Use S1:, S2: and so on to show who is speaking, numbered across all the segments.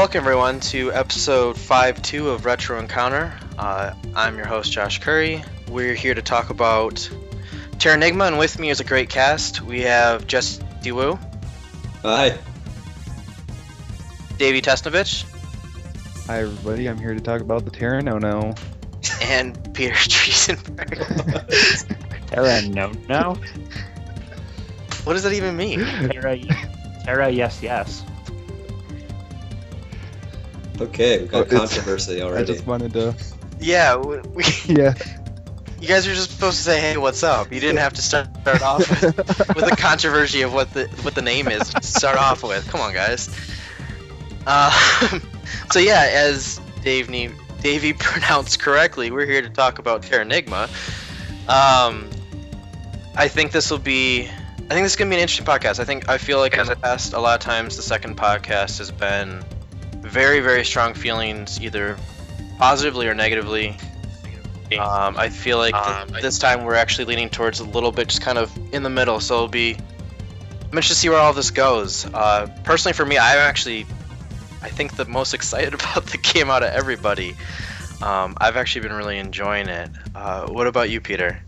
S1: welcome everyone to episode 5-2 of Retro Encounter. Uh, I'm your host, Josh Curry. We're here to talk about Terranigma, and with me is a great cast. We have Jesse Wu,
S2: Hi.
S1: Davey Tesnovich,
S3: Hi everybody, I'm here to talk about the Terra No No.
S1: and Peter Triesenberg.
S4: Terra no no.
S1: what does that even mean?
S4: Terra Terra yes yes.
S2: Okay, we've got
S3: Oh, it's-
S2: controversy
S3: I just wanted to
S1: Yeah, we, we,
S3: Yeah.
S1: you guys are just supposed to say, "Hey, what's up?" You didn't have to start, start off with, with the controversy of what the what the name is to start off with. Come on, guys. Uh, so yeah, as Dave ne- Davey pronounced correctly, we're here to talk about Terranigma. Um, I think this will be. I think this is gonna be an interesting podcast. I think I feel like in the past, a lot of times the second podcast has been very, very strong feelings, either positively or negatively. Um, I feel like th- this time we're actually leaning towards a little bit, just kind of in the middle. So it'll be. I'm interested to see where all this goes. Uh, personally, for me, I'm actually, I think the most excited about the game out of everybody. Um, I've actually been really enjoying it. Uh, what about you, Peter?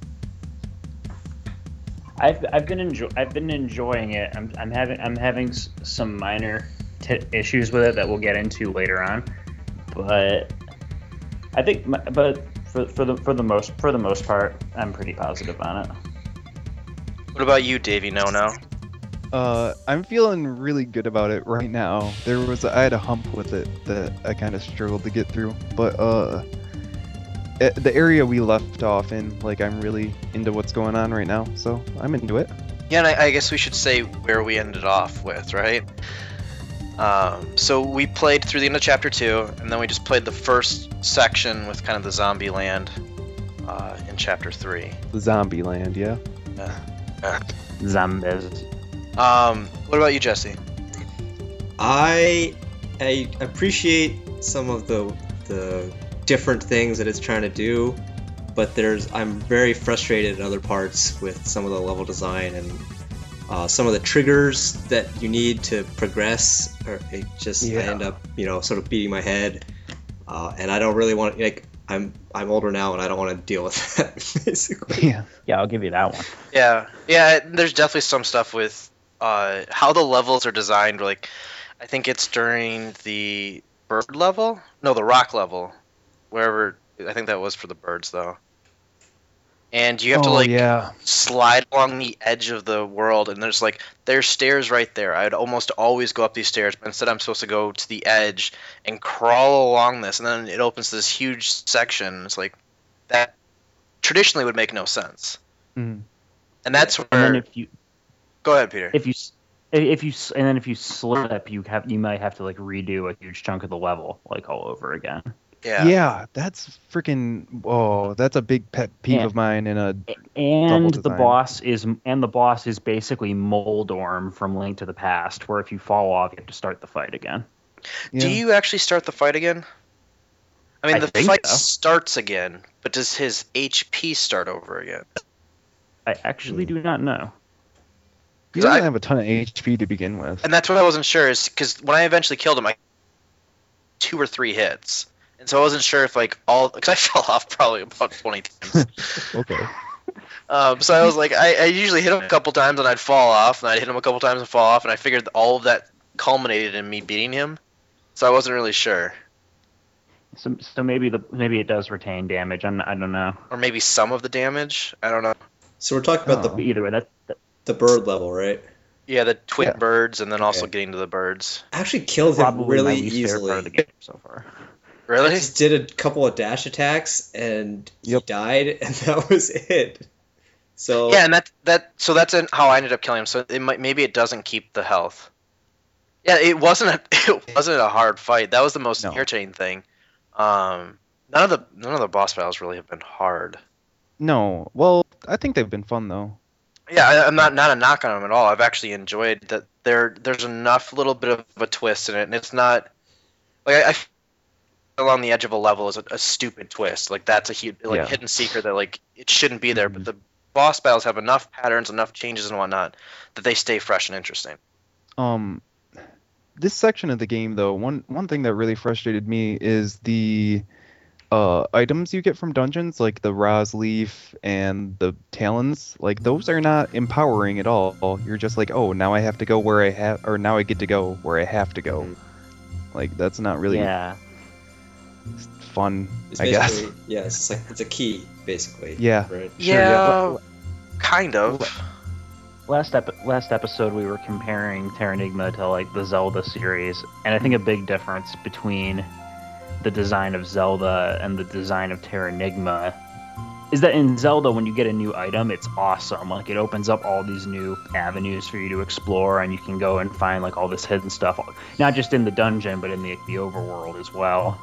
S4: I've I've been enjoy I've been enjoying it. I'm I'm having I'm having s- some minor t- issues with it that we'll get into later on, but I think my, but for, for the for the most for the most part, I'm pretty positive on it.
S1: What about you, Davey? No, no.
S3: Uh, I'm feeling really good about it right now. There was I had a hump with it that I kind of struggled to get through, but uh, eh, the area we left off in, like I'm really into what's going on right now, so I'm into it.
S1: Yeah, and I, I guess we should say where we ended off with, right? Um, so we played through the end of chapter two, and then we just played the first section with kind of the zombie land uh, in chapter three.
S3: The zombie land, yeah.
S4: Zombies.
S1: Um, what about you, Jesse?
S2: I I appreciate some of the the different things that it's trying to do, but there's I'm very frustrated in other parts with some of the level design and uh, some of the triggers that you need to progress. Or it just I end up you know sort of beating my head, uh, and I don't really want like I'm I'm older now and I don't want to deal with that basically.
S3: Yeah.
S4: Yeah, I'll give you that one.
S1: Yeah, yeah. There's definitely some stuff with uh, how the levels are designed. Like, I think it's during the bird level, no, the rock level, wherever. I think that was for the birds though. And you have to
S3: oh,
S1: like
S3: yeah.
S1: slide along the edge of the world and there's like there's stairs right there i'd almost always go up these stairs but instead i'm supposed to go to the edge and crawl along this and then it opens this huge section it's like that traditionally would make no sense
S3: Mhm.
S1: and that's where
S4: And then
S1: where
S4: if you
S1: go ahead peter
S4: if you if you and then if you slip, you have you might have to like redo a huge chunk of the level like all over again.
S1: Yeah
S3: Yeah, that's freaking. Oh, that's a big pet peeve
S4: Yeah.
S3: of mine in a.
S4: And the boss is and the boss is basically Moldorm from Link to the Past, where if you fall off, you have to start the fight again.
S1: do you actually start the fight again i mean
S4: I
S1: the fight
S4: so.
S1: starts again but does his hp start over again
S4: I actually do not know.
S3: He
S1: 'Cause I-
S3: doesn't have a ton of HP to begin with.
S1: and that's what I wasn't sure is because when I eventually killed him, I two or three hits, and so I wasn't sure if like all because I fell off probably about twenty times.
S3: Okay.
S1: um, so I was like, I, I usually hit him a couple times and I'd fall off, and I'd hit him a couple times and fall off, and I figured all of that culminated in me beating him. So I wasn't really sure,
S4: So, so maybe the maybe it does retain damage. I'm, I don't know.
S1: or maybe some of the damage. I don't know.
S2: So we're talking about
S3: Oh.
S4: But either way, that, that
S2: the the bird level, right?
S1: Yeah, the twin
S3: Yeah.
S1: birds, and then also
S2: Okay.
S1: getting to the birds.
S2: I actually killed him
S4: probably
S2: really
S4: my least favorite part of the
S2: easily.
S4: game so far.
S2: I just did a couple of dash attacks and
S3: Yep.
S2: he died, and that was it. So
S1: Yeah, and that that so that's in, how I ended up killing him. So it might maybe it doesn't keep the health. Yeah, it wasn't a it wasn't a hard fight. That was the most
S3: No.
S1: irritating thing. Um, none of the none of the boss battles really have been hard.
S3: No. Well, I think they've been fun though.
S1: Yeah, I, I'm not not a knock on them at all. I've actually enjoyed that. There there's enough little bit of a twist in it, and it's not like I, I feel along the edge of a level is a, a stupid twist. Like that's a huge like
S3: Yeah.
S1: hidden secret that like it shouldn't be there. But
S3: Mhm.
S1: the boss battles have enough patterns, enough changes and whatnot that they stay fresh and interesting.
S3: Um, this section of the game though, one one thing that really frustrated me is the uh, items you get from dungeons, like the Raz leaf and the talons. Like those are not empowering at all. You're just like, oh, now I have to go where I have, or now I get to go where I have to go.
S2: Mhm.
S3: Like that's not really
S4: Yeah.
S3: Fun.
S2: It's
S3: I guess.
S2: basically yeah, it's like it's a key basically.
S3: Yeah.
S2: Right.
S3: Sure,
S1: yeah,
S3: yeah,
S1: kind of.
S4: Last ep- last episode we were comparing Terranigma to like the Zelda series, and I think a big difference between the design of Zelda and the design of Terranigma is that in Zelda when you get a new item, it's awesome. Like it opens up all these new avenues for you to explore, and you can go and find like all this hidden stuff, not just in the dungeon but in the the overworld as well.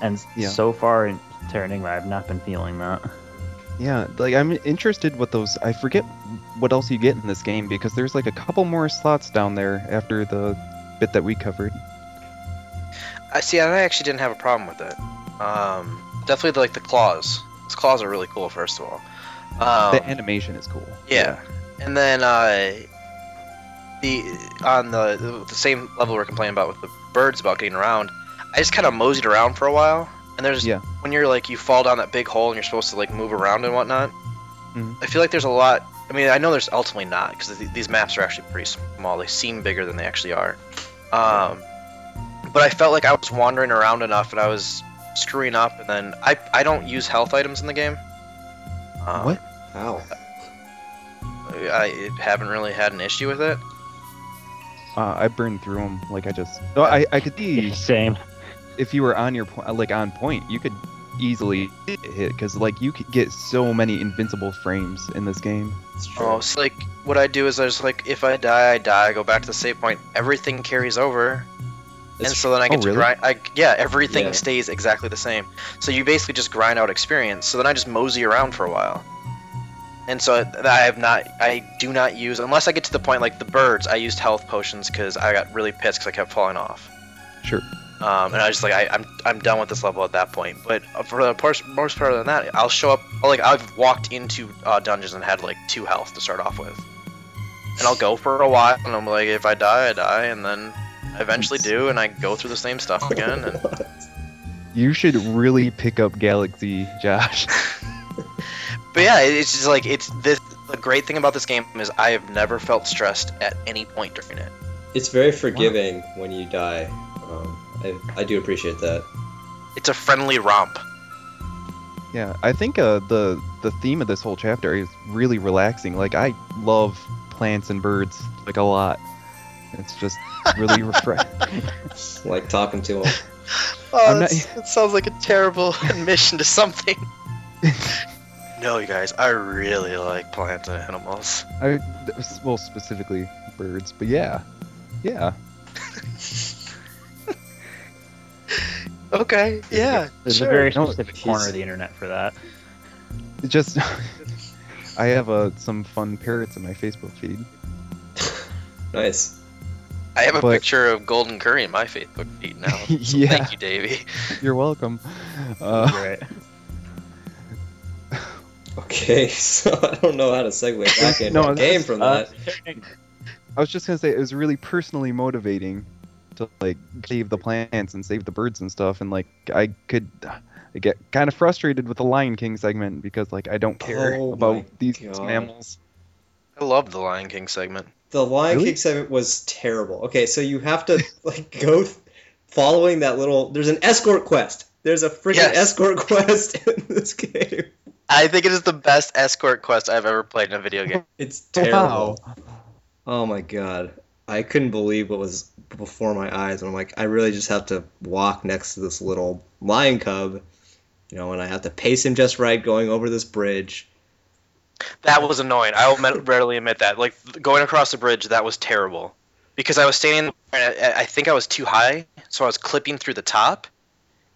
S4: And
S3: Yeah.
S4: so far in Terranigma, I've not been feeling that.
S3: Yeah, like I'm interested what those. I forget what else you get in this game because there's like a couple more slots down there after the bit that we covered.
S1: I see. I actually didn't have a problem with it. Um, definitely like the claws. Those claws are really cool. First of all. Um,
S3: the animation is cool.
S1: Yeah, and then uh, the on the the same level we're complaining about with the birds about getting around. I just kind of moseyed around for a while, and there's
S3: Yeah.
S1: when you're like you fall down that big hole and you're supposed to like move around and whatnot.
S3: Mhm.
S1: I feel like there's a lot. I mean, I know there's ultimately not because th- these maps are actually pretty small. They seem bigger than they actually are. Um, but I felt like I was wandering around enough and I was screwing up, and then I I don't use health items in the game. Um,
S3: What?
S2: How?
S1: I haven't really had an issue with it.
S3: Uh, I burned through them. Like I just. Oh, I I could see
S4: Same.
S3: If you were on your point, like on point, you could easily hit because like you could get so many invincible frames in this game.
S2: It's true.
S1: Oh, so like what I do is I just like if I die, I die. I go back to the save point. Everything carries over,
S2: It's
S1: and so then I get
S3: Oh,
S1: to
S3: really?
S1: grind. I yeah, everything
S2: Yeah.
S1: stays exactly the same. So you basically just grind out experience. So then I just mosey around for a while. And so I I have not, I do not use unless I get to the point like the birds. I used health potions because I got really pissed because I kept falling off.
S3: Sure.
S1: Um, and I was just like, I, I'm, I'm done with this level at that point. But for the most, most part than that, I'll show up. Like I've walked into uh, dungeons and had like two health to start off with, and I'll go for a while, and I'm like, if I die, I die, and then I eventually do, and I go through the same stuff again. And
S3: You should really pick up Galaxy, Josh.
S1: but yeah, it's just like it's this. The great thing about this game is I have never felt stressed at any point during it.
S2: It's very forgiving when you die. Um, I, I do appreciate that.
S1: It's a friendly romp.
S3: Yeah, I think uh, the the theme of this whole chapter is really relaxing. Like I love plants and birds like a lot. It's just really refreshing.
S2: Like talking to them.
S1: Oh,
S3: I'm not-
S1: that's- that sounds like a terrible admission to something. no, you guys, I really like plants and animals.
S3: I well specifically birds, but yeah, yeah.
S1: Okay, yeah,
S4: There's
S1: sure.
S4: a very specific
S2: he's-
S4: corner of the internet for that.
S3: It just I have uh, some fun parrots in my Facebook feed.
S2: Nice.
S1: I have a
S3: but-
S1: picture of Golden Curry in my Facebook feed now. So
S3: Yeah.
S1: Thank you, Davey.
S3: You're welcome. Uh,
S4: right.
S2: Okay, so I don't know how to segue back into
S3: No,
S2: a game
S3: that's-
S2: from
S4: Uh,
S2: that.
S3: I was just gonna say it was really personally motivating to like save the plants and save the birds and stuff, and like I could I get kind of frustrated with the Lion King segment because like I don't care
S2: Oh
S3: about these
S2: God.
S3: mammals.
S1: I love the Lion King segment.
S2: The Lion
S3: Really?
S2: King segment was terrible. Okay, so you have to like go th- following that little. There's an escort quest. There's a freaking
S1: Yes.
S2: escort quest in this game.
S1: I think it is the best escort quest I've ever played in a video game.
S2: It's terrible. Oh my god. I couldn't believe what was before my eyes. And I'm like, I really just have to walk next to this little lion cub, you know, and I have to pace him just right going over this bridge.
S1: That was annoying. I will admit- readily admit that. Like going across the bridge, that was terrible. Because I was standing, I, I think I was too high, so I was clipping through the top,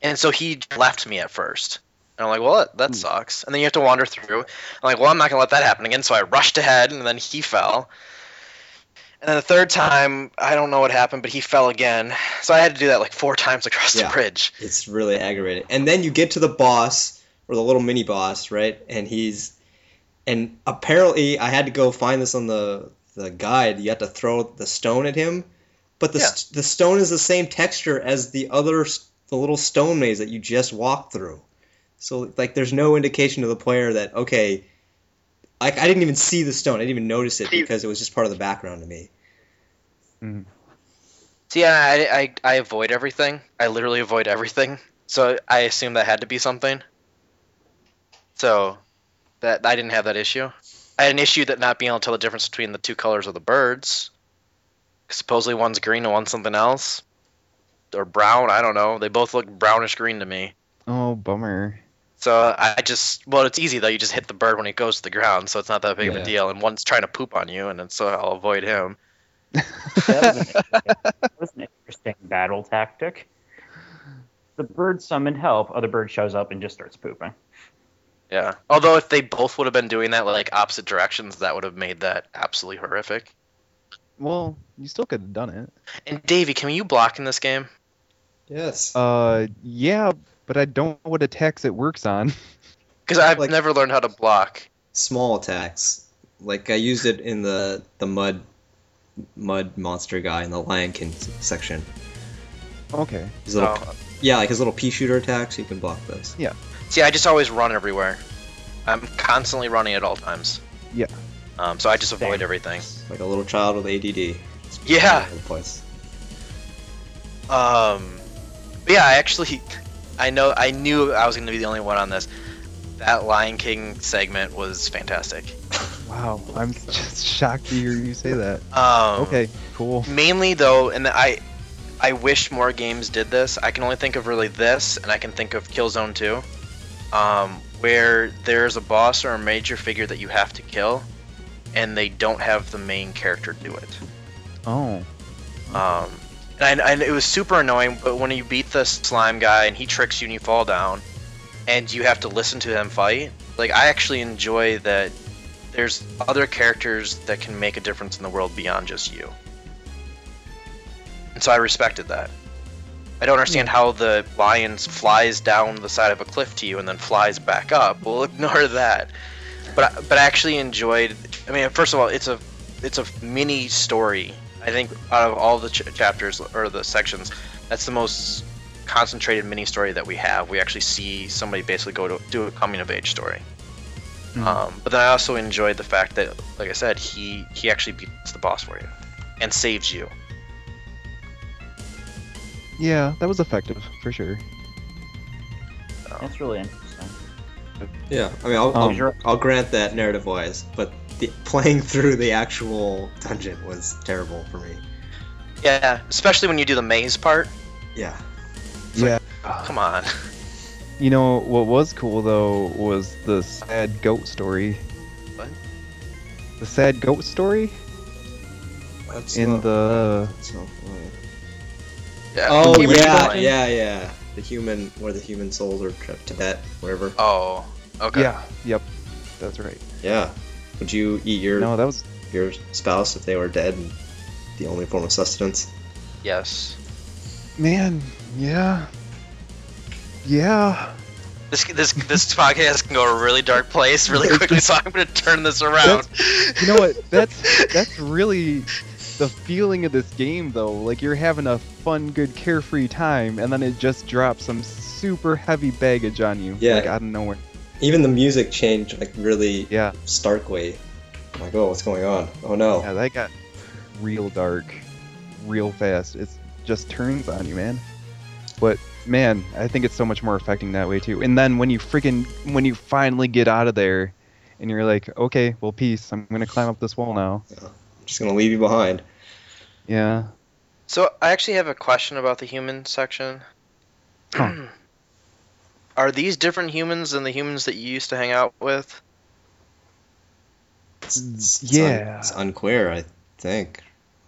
S1: and so he left me at first. And I'm like, well, that, that
S3: Hmm.
S1: sucks. And then you have to wander through. I'm like, well, I'm not gonna let that happen again. So I rushed ahead, and then he fell. And then the third time, I don't know what happened, but he fell again. So I had to do that like four times across
S2: Yeah.
S1: the bridge.
S2: It's really aggravating. And then you get to the boss, or the little mini boss, right? And he's. And apparently, I had to go find this on the, the guide. You have to throw the stone at him, but the
S1: Yeah.
S2: st- the stone is the same texture as the other the little stone maze that you just walked through. So like, there's no indication to the player that okay, like I didn't even see the stone. I didn't even notice it because it was just part of the background to me. Mm-hmm.
S1: See, yeah, I, I, I avoid everything. I literally avoid everything. So I assume that had to be something. So that I didn't have that issue. I had an issue that not being able to tell the difference between the two colors of the birds. Supposedly one's green and one's something else. Or brown, I don't know. They both look brownish green to me.
S3: Oh, bummer.
S1: So I just well, it's easy though. You just hit the bird when it goes to the ground, so it's not that big of a deal. And one's trying to poop on you, and then, so I'll avoid him.
S4: That was, an, that was an interesting battle tactic. The bird summoned help. Other bird shows up and just starts pooping.
S1: Yeah. Although if they both would have been doing that like opposite directions, that would have made that absolutely horrific.
S3: Well, you still could have done it.
S1: And Davey, can you block in this game?
S2: Yes.
S3: Uh, yeah, but I don't know what attacks it works on.
S1: Because I've
S2: Like-
S1: never learned how to block.
S2: Small attacks. Like I used it in the the mud mud monster guy in the Lion King section.
S3: Okay.
S2: His little
S1: So,
S2: yeah, like his little pea shooter attacks. You can block those. Yeah.
S1: See, I just always run everywhere. I'm constantly running at all times.
S3: Yeah.
S1: Um, so I just avoid
S4: Same.
S1: everything.
S2: Like a little child with ADD. It's
S1: Yeah.
S2: all place.
S1: Um, but yeah, I actually, I know, I knew I was going to be the only one on this. That Lion King segment was fantastic.
S3: Wow, I'm just shocked to hear you say that.
S1: Um,
S3: Okay, cool.
S1: Mainly though, and I, I wish more games did this. I can only think of really this, and I can think of Killzone 2, um, where there's a boss or a major figure that you have to kill, and they don't have the main character do it.
S3: Oh,
S1: Um, and, I, and it was super annoying, but when you beat the slime guy and he tricks you and you fall down, and you have to listen to him fight, like I actually enjoy that. There's other characters that can make a difference in the world beyond just you. And so I respected that. I don't understand how the lion flies down the side of a cliff to you and then flies back up. We'll ignore that. But I, but I actually enjoyed. I mean, first of all, it's a it's a mini story. I think out of all the ch- chapters or the sections, that's the most concentrated mini story that we have. We actually see somebody basically go to do a coming of age story.
S3: Mhm.
S1: Um, but then I also enjoyed the fact that, like I said, he he actually beats the boss for you and saves you.
S3: yeah, that was effective for sure.
S4: That's really interesting.
S2: Yeah, I mean, I'll,
S3: Um,
S2: I'll, I'll grant that narrative wise, but the, playing through the actual dungeon was terrible for me.
S1: Yeah, especially when you do the maze part.
S2: Yeah.
S3: Yeah.
S1: Oh, come on.
S3: You know what was cool though was the sad goat story.
S1: What?
S3: The sad goat story
S2: That's
S3: in
S2: not-
S3: the
S2: that's not funny.
S1: Yeah,
S2: Oh yeah,
S1: going.
S2: yeah, yeah. The human, where the human souls are trapped Tibet, wherever.
S1: Oh, okay.
S3: yeah, yep, that's right.
S2: Yeah. Would you eat your
S3: No, that was
S2: your spouse if they were dead and the only form of sustenance?
S1: Yes.
S3: man, yeah, yeah.
S1: This this this podcast can go a really dark place really quickly, so I'm gonna turn this around.
S3: You know what? That's that's really the feeling of this game though. Like you're having a fun, good, carefree time, and then it just drops some super heavy baggage on you.
S2: Yeah.
S3: Like out of nowhere.
S2: Even the music changed like really
S3: Yeah.
S2: starkly. I'm like, oh, what's going on? Oh no.
S3: Yeah, that got real dark, real fast. It just turns on you, man. But man, I think it's so much more affecting that way too. And then when you freaking when you finally get out of there, and you're like, okay, well, peace. I'm gonna climb up this wall now.
S2: I'm just gonna leave you behind.
S3: Yeah.
S1: So I actually have a question about the human section.
S3: Huh.
S1: Are these different humans than the humans that you used to hang out with?
S2: It's, it's, it's
S3: Yeah.
S2: un- it's unclear, I think.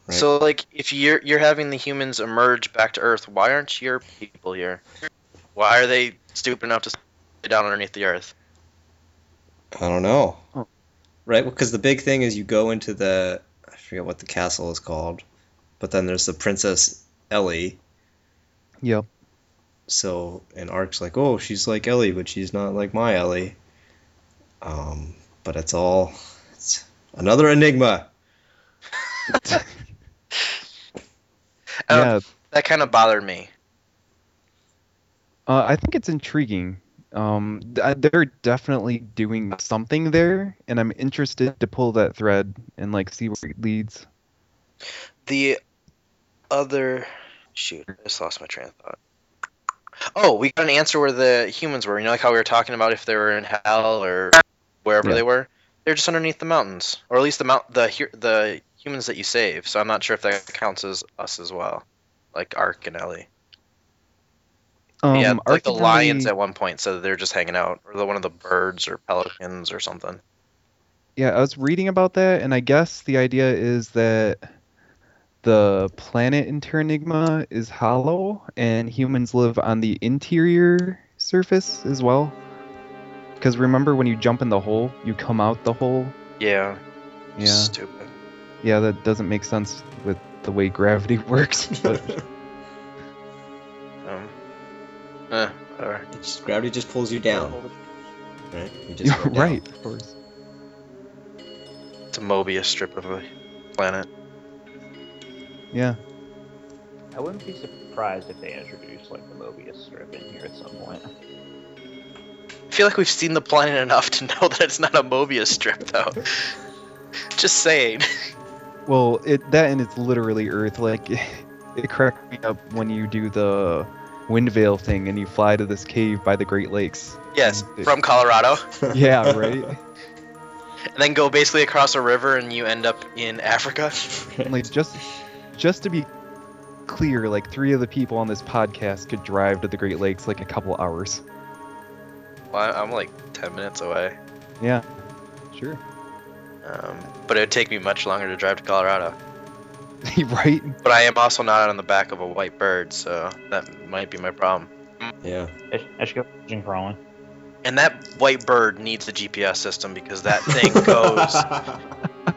S2: Right.
S1: So like, if you're you're having the humans emerge back to Earth, why aren't your people here? Why are they stupid enough to stay down underneath the Earth?
S2: I don't know.
S3: Oh.
S2: Right, because the big thing is you go into the I forget what the castle is called, but then there's the Princess Ellie.
S3: Yep.
S2: So and Ark's like, oh, she's like Ellie, but she's not like my Ellie. Um, but it's all it's another enigma.
S1: I don't-
S3: yeah,
S1: That kind of bothered me.
S3: uh, I think it's intriguing. Um, they're definitely doing something there, and I'm interested to pull that thread and like see where it leads.
S1: The other shoot, I just lost my train of thought. Oh, we got an answer where the humans were. You know, like how we were talking about if they were in hell or wherever
S3: Yeah.
S1: they were. They're just underneath the mountains, or at least the mount the the humans that you save. So I'm not sure if that counts as us as well, like Ark and Ellie.
S3: Um,
S1: yeah, like the lions at one point said they're just hanging out, or the one of the birds or pelicans or something.
S3: Yeah, I was reading about that, and I guess the idea is that the planet in Terranigma is hollow, and humans live on the interior surface as well. Because remember, when you jump in the hole, you come out the hole.
S1: Yeah.
S3: Yeah,
S1: Stupid.
S3: yeah, that doesn't make sense with the way gravity works. But
S1: Um. Eh, whatever.
S2: It's, gravity just pulls you down, right? You just go down.
S3: right, of course.
S1: It's a Mobius strip of a planet.
S3: Yeah,
S4: I wouldn't be surprised if they introduced like the Mobius strip in here at some point.
S1: I feel like we've seen the planet enough to know that it's not a Mobius strip, though. Just saying.
S3: Well, it that and it's literally Earth. Like, it cracked me up when you do the wind veil thing and you fly to this cave by the Great Lakes.
S1: Yes,
S3: It-
S1: from Colorado,
S3: Yeah, right.
S1: and then go basically across a river, and you end up in Africa.
S3: like just, just to be clear, like three of the people on this podcast could drive to the Great Lakes like a couple hours.
S1: Well, I- I'm like ten minutes away,
S3: Yeah, sure.
S1: um, but it would take me much longer to drive to Colorado.
S3: right.
S1: But I am also not on the back of a white bird, so that might be my problem.
S2: yeah.
S4: I, should go pigeon crawling.
S1: And that white bird needs a GPS system because that thing goes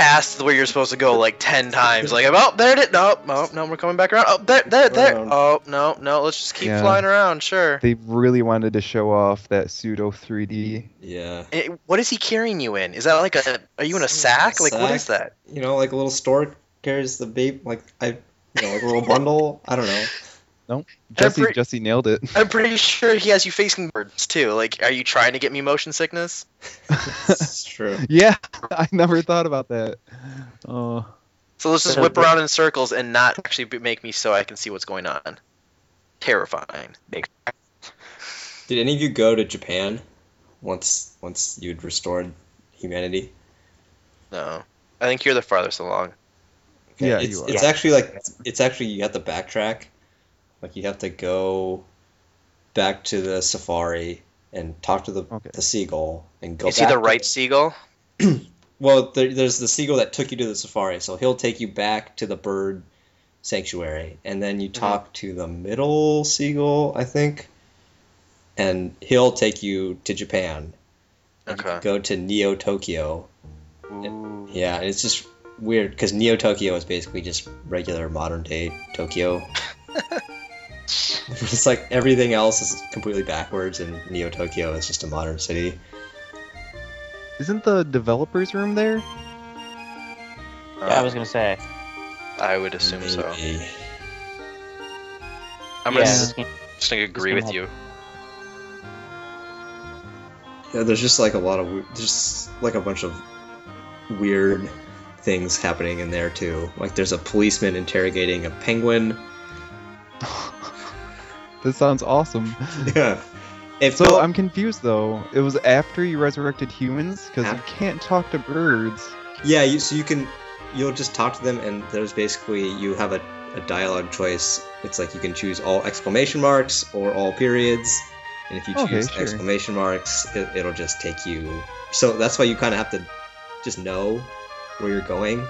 S1: past where you're supposed to go like ten times. Like, oh, there it is. No, no, no, we're coming back around. Oh, there, there, there. Oh, no, no. Let's just keep
S3: Yeah.
S1: flying around. Sure.
S3: They really wanted to show off that pseudo 3D.
S2: yeah.
S1: Eh, what is he carrying you in? Is that like a? Are you in a sack? Like, what is that?
S2: You know, like a little store carries the babe, like I, you know, like a little bundle. I don't know.
S3: Jesse,
S1: Every-
S3: Jesse nailed it.
S1: I'm pretty sure he has you facing birds too. Like, are you trying to get me motion sickness?
S2: That's true.
S3: yeah, I never thought about that. Uh,
S1: So let's just whip around in circles and not actually make me so I can see what's going on. Terrifying.
S2: Did any of you go to Japan once once you'd restored humanity?
S1: No, I think you're the farthest along.
S3: Yeah,
S2: it's,
S3: you are.
S2: it's
S4: Yeah.
S2: actually like it's actually you got the backtrack. Like you have to go back to the safari and talk to the,
S3: Okay.
S2: the seagull and go
S1: Is he
S2: back
S1: the
S2: to-
S1: right seagull?
S2: Well, there, there's the seagull that took you to the safari, so he'll take you back to the bird sanctuary, and then you
S1: Mm-hmm.
S2: talk to the middle seagull, I think, and he'll take you to Japan.
S1: Okay.
S2: go to Neo Tokyo.
S1: Ooh.
S2: Yeah, and it's just weird because Neo Tokyo is basically just regular modern day Tokyo. it's like everything else is completely backwards, and Neo Tokyo is just a modern city.
S3: isn't the developers room there?
S4: Yeah, I was gonna say.
S1: I would assume so. I'm
S4: yeah,
S1: gonna
S4: this
S1: s-
S4: game-
S1: just gonna agree
S4: game
S1: with
S4: had-
S1: you.
S2: Yeah, there's just like a lot of just like a bunch of weird things happening in there too. Like there's a policeman interrogating a penguin.
S3: This sounds awesome.
S2: Yeah. If
S3: So I'm confused though. It was after you resurrected humans because you can't talk to birds.
S2: yeah, you, so you can you'll just talk to them and there's basically you have a, a dialogue choice. It's like you can choose all exclamation marks or all periods. And if you
S3: Okay,
S2: choose
S3: sure.
S2: exclamation marks, it, it'll just take you. So that's why you kind of have to just know where you're going.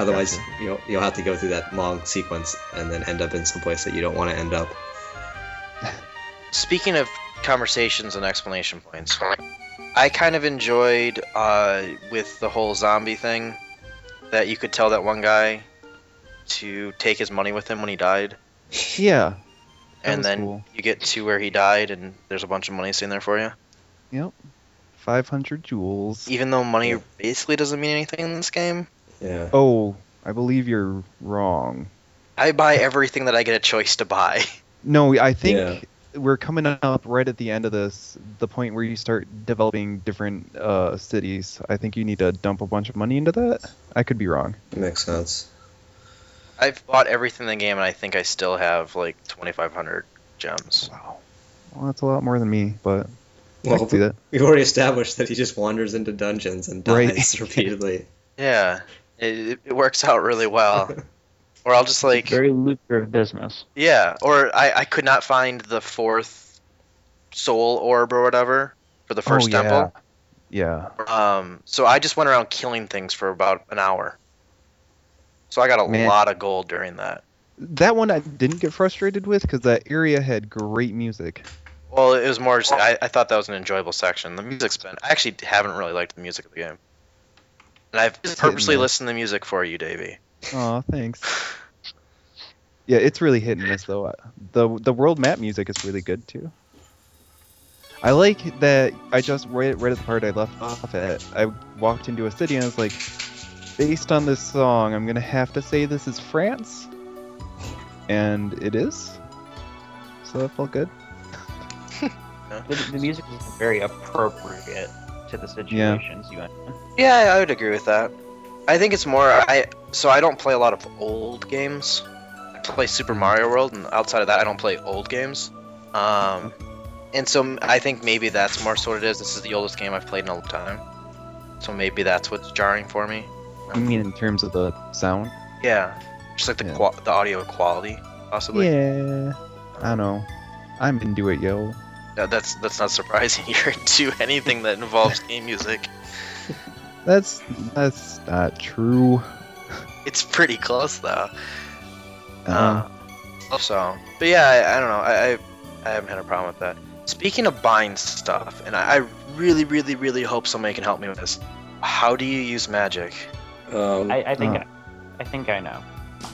S2: Otherwise, you'll you'll have to go through that long sequence and then end up in some place that you don't want to end up.
S1: Speaking of conversations and explanation points, I kind of enjoyed uh, with the whole zombie thing that you could tell that one guy to take his money with him when he died,
S3: Yeah.
S1: And then
S3: cool.
S1: you get to where he died, and there's a bunch of money sitting there for you.
S3: Yep. 500 jewels.
S1: Even though money basically doesn't mean anything in this game.
S2: Yeah.
S3: Oh, I believe you're wrong.
S1: I buy everything that I get a choice to buy.
S3: No, I think
S2: Yeah.
S3: we're coming up right at the end of this, the point where you start developing different uh, cities. I think you need to dump a bunch of money into that. I could be wrong.
S2: Makes sense.
S1: I've bought everything in the game, and I think I still have like 2,500 gems.
S3: Wow. Well, that's a lot more than me, but I
S2: Well,
S3: can see that.
S2: we've already established that he just wanders into dungeons and
S3: Right.
S2: dies repeatedly.
S1: Yeah, it, it works out really well. or I'll just like
S4: Very lucrative business.
S1: Yeah, or I, I could not find the fourth soul orb or whatever for the first
S3: oh, yeah.
S1: temple.
S3: Yeah.
S1: Um, so I just went around killing things for about an hour. So I got a
S3: Man.
S1: lot of gold during that.
S3: That one I didn't get frustrated with because that area had great music.
S1: Well, it was more just I, I thought that was an enjoyable section. The music's been I actually haven't really liked the music of the game. And I've
S3: It's
S1: purposely
S3: hit and miss.
S1: listened to the music for you, Davey.
S3: Oh, thanks. Yeah, it's really hit and miss though. the The world map music is really good too. I like that. I just right right at the part I left off at. I walked into a city and I was like, based on this song, I'm gonna have to say this is France, and it is. So that felt good.
S4: The, the music is very appropriate to the situations you enter.
S1: Yeah, I would agree with that. I think it's more I so I don't play a lot of old games. I play Super Mario World, and outside of that, I don't play old games. Um, and so I think maybe that's more so what it is. This is the oldest game I've played in a long time, so maybe that's what's jarring for me.
S3: I mean, in terms of the sound.
S1: Yeah, just like the
S3: Yeah.
S1: qua- the audio quality, possibly.
S3: Yeah. I don't know. I'm into it, yo.
S1: No, that's that's not surprising. You're into anything that involves game music.
S3: That's that's not true.
S1: It's pretty close though.
S3: Uh,
S1: Uh, so, but yeah, I, I don't know. I, I I haven't had a problem with that. Speaking of buying stuff, and I, I really, really, really hope somebody can help me with this. How do you use magic?
S2: Um,
S4: I, I think
S3: Oh.
S4: I, think I know.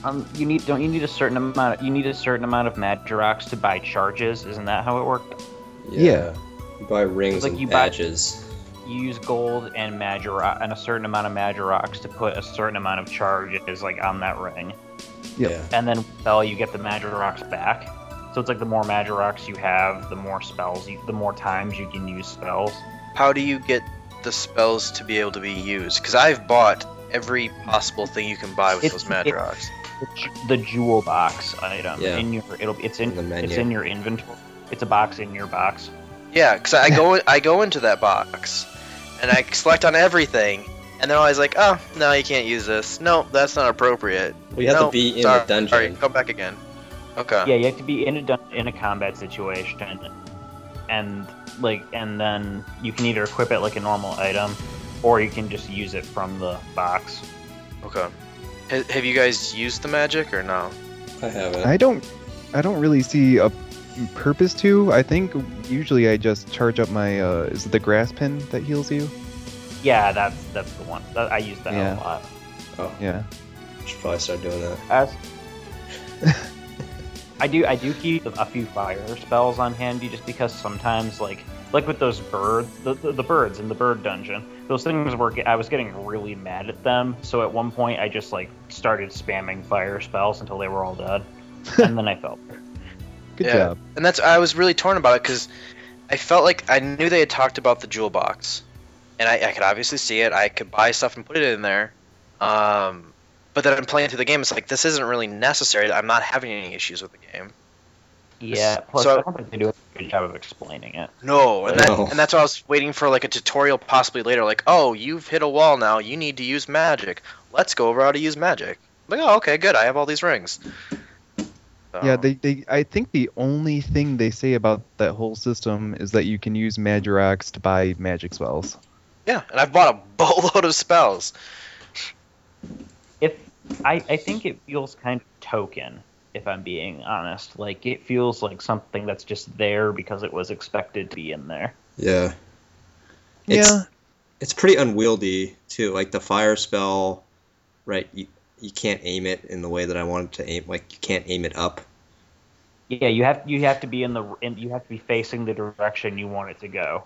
S4: Um, you need don't you need a certain amount? you need a certain amount of Magirox to buy charges. Isn't that how it worked?
S3: Yeah.
S2: You buy rings
S4: like
S2: and
S4: you buy-
S2: badges.
S4: You use gold and Magirox and a certain amount of Magirox to put a certain amount of charges like on that ring,
S3: Yep.
S2: Yeah.
S4: and then spell you get the Magirox back. So it's like the more Magirox you have, the more spells, you, the more times you can use spells.
S1: How do you get the spells to be able to be used? Because I've bought every possible thing you can buy with
S4: It's-
S1: those Magirox.
S4: The, the jewel box item
S2: Yeah.
S4: in your it'll it's in,
S2: In the menu.
S4: it's in your inventory. It's a box in your box.
S1: Yeah, because I go I go into that box, and I select on everything, and they're always like, "Oh, no, you can't use this. No, that's not appropriate.
S2: We have
S1: no,
S2: to be in
S1: sorry,
S2: the dungeon.
S1: Sorry, come back again." Okay.
S4: Yeah, you have to be in a dun- in a combat situation, and like, and then you can either equip it like a normal item, or you can just use it from the box.
S1: Okay. Ha- have you guys used the magic or no?
S2: I haven't.
S3: I don't I don't really see a purpose to. I think usually I just charge up my uh is it the grass pin that heals you?
S4: Yeah, that's that's the one. That, I use that
S3: Yeah.
S4: a lot.
S2: oh,
S3: Yeah.
S2: should probably start doing that.
S4: As I do, I do keep a few fire spells on handy just because sometimes, like, like with those birds, the, the, the birds in the bird dungeon, those things were. I was getting really mad at them, so at one point I just like started spamming fire spells until they were all dead, and then I felt.
S3: Good
S1: Yeah.
S3: job.
S1: And that's I was really torn about it because I felt like I knew they had talked about the jewel box, and I, I could obviously see it. I could buy stuff and put it in there. Um, but then I'm playing through the game. It's like this isn't really necessary. I'm not having any issues with the game.
S4: Yeah. Plus,
S1: So-
S4: I don't think they do a good job of explaining it.
S1: No, and that,
S2: No.
S1: and that's why I was waiting for like a tutorial possibly later. Like, oh, you've hit a wall now. You need to use magic. Let's go over how to use magic. Like, oh, okay, good. I have all these rings. So-
S3: Yeah, they, they I think the only thing they say about that whole system is that you can use Magirox to buy magic spells.
S1: Yeah, and I've bought a boatload of spells.
S4: If I, I think it feels kind of token. If I'm being honest, like it feels like something that's just there because it was expected to be in there.
S2: Yeah. It's,
S3: yeah.
S2: It's pretty unwieldy too. Like the fire spell, right? You you can't aim it in the way that I wanted to aim. Like you can't aim it up.
S4: Yeah, you have you have to be in the in, you have to be facing the direction you want it to go,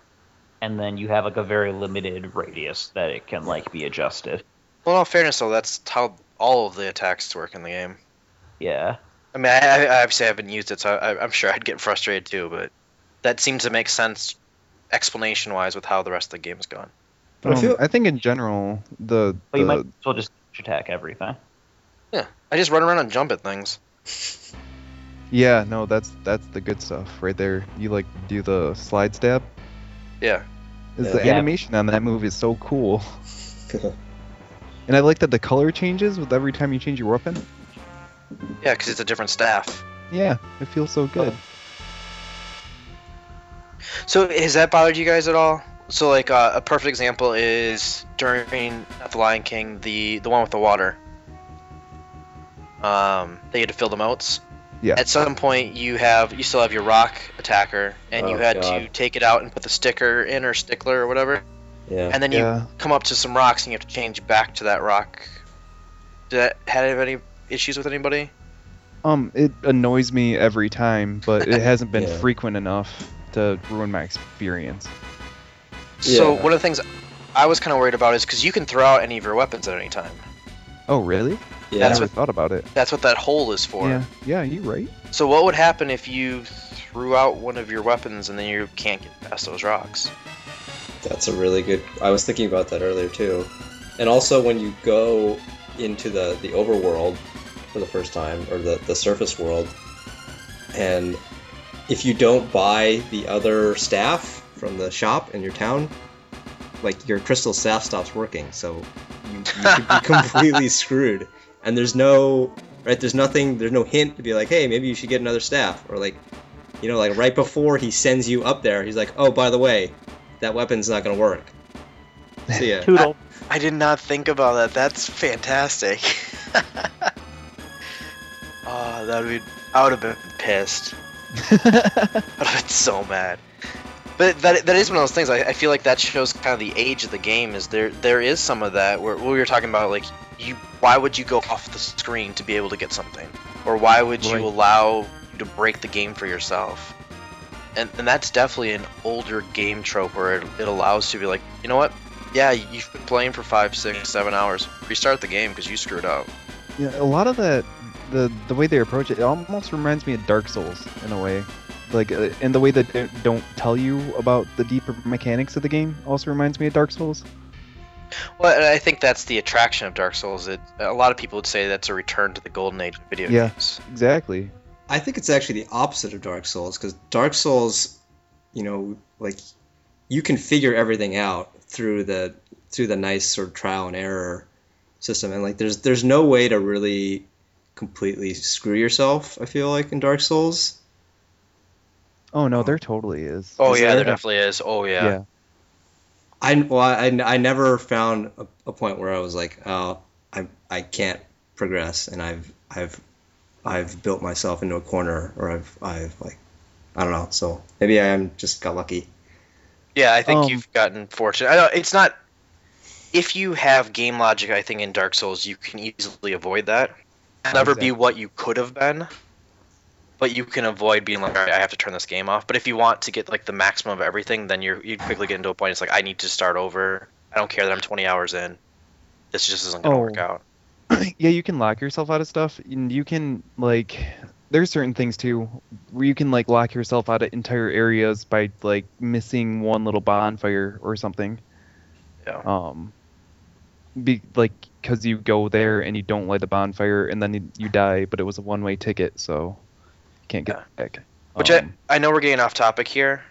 S4: and then you have like a very limited radius that it can like be adjusted.
S1: Well, in all fairness, though, that's how all of the attacks work in the game.
S4: Yeah.
S1: I mean, I, I obviously haven't used it, so I, I'm sure I'd get frustrated too. But that seems to make sense, explanation-wise, with how the rest of the game is going.
S2: But I
S3: Um,
S2: feel-
S3: I think in general, the,
S4: Well, you might as well just attack everything.
S1: Yeah, I just run around and jump at things.
S3: yeah, no, that's that's the good stuff right there. You like do the slide stab.
S1: Yeah.
S3: Is
S2: Yeah.
S3: the
S4: Yeah.
S3: animation on that move is so cool, and I like that the color changes with every time you change your weapon.
S1: Yeah, because it's a different staff.
S3: Yeah, it feels so good.
S1: So has that bothered you guys at all? So like uh, a perfect example is during the Lion King, the the one with the water. Um, they had to fill the moats.
S3: Yeah.
S1: At some point, you have you still have your rock attacker, and you
S2: Oh,
S1: had to take it out and put the sticker in or stickler or whatever,
S2: yeah.
S1: and then you
S3: Yeah.
S1: come up to some rocks and you have to change back to that rock. Did that have any issues with anybody?
S3: Um, it annoys me every time, but it hasn't been
S2: Yeah.
S3: frequent enough to ruin my experience.
S1: So
S2: Yeah.
S1: one of the things I was kind of worried about is because you can throw out any of your weapons at any time.
S3: Oh, really?
S2: yeah.
S3: I
S1: That's
S3: never thought about it.
S1: That's what that hole is for.
S3: Yeah, yeah, you're right.
S1: So what would happen if you threw out one of your weapons and then you can't get past those rocks?
S2: That's a really good. I was thinking about that earlier too, and also when you go into the the overworld for the first time or the the surface world, and if you don't buy the other staff from the shop in your town, like your crystal staff stops working, so you, you could be completely screwed. And there's no right. There's nothing. There's no hint to be like, hey, maybe you should get another staff, or like, you know, like right before he sends you up there, he's like, oh, by the way, that weapon's not gonna work. So yeah,
S4: Toodle.
S1: I did not think about that. That's fantastic. oh, that would be. I would have been pissed. I would have been so mad. But that that is one of those things. I, I feel like that shows kind of the age of the game. Is there there is some of that where, we were talking about like you why would you go off the screen to be able to get something, or why would you allow you to break the game for yourself? And and that's definitely an older game trope where it, it allows you to be like, you know what? Yeah, you've been playing for five, six, seven hours. Restart the game because you screwed up.
S3: Yeah, a lot of that, the the way they approach it, it almost reminds me of Dark Souls in a way. Like, uh, and the way that they don't tell you about the deeper mechanics of the game also reminds me of Dark Souls.
S1: Well, and I think that's the attraction of Dark Souls. It, a lot of people would say that's a return to the golden age of video
S3: Yeah.
S1: games.
S3: Exactly.
S2: I think it's actually the opposite of Dark Souls because Dark Souls, you know, like you can figure everything out through the through the nice sort of trial and error system, and like there's there's no way to really completely screw yourself. I feel like in Dark Souls.
S3: Oh no, there totally is.
S1: Oh
S2: Is
S1: yeah, there
S2: there?
S1: definitely is. Oh yeah.
S3: yeah.
S2: I well, I, I never found a, a point where I was like, oh, I I can't progress, and I've I've I've built myself into a corner, or I've I've like I don't know. So maybe I am just got lucky.
S1: Yeah, I think
S3: Um,
S1: you've gotten fortunate. I know it's not. If you have game logic, I think in Dark Souls you can easily avoid that. Never be what you could have been, but you can avoid being like, all right, I have to turn this game off. But if you want to get like the maximum of everything, then you're you quickly get into a point. It's like I need to start over. I don't care that I'm 20 hours in. This just isn't gonna
S3: Oh.
S1: work out.
S3: yeah, you can lock yourself out of stuff, and you can like. There's certain things too where you can like lock yourself out of entire areas by like missing one little bonfire or something.
S1: Yeah.
S3: Um. Be like because you go there and you don't light the bonfire and then you, you die, but it was a one-way ticket, so you can't get
S1: Yeah.
S3: back.
S1: Which
S3: Um,
S1: I, I know we're getting off topic here,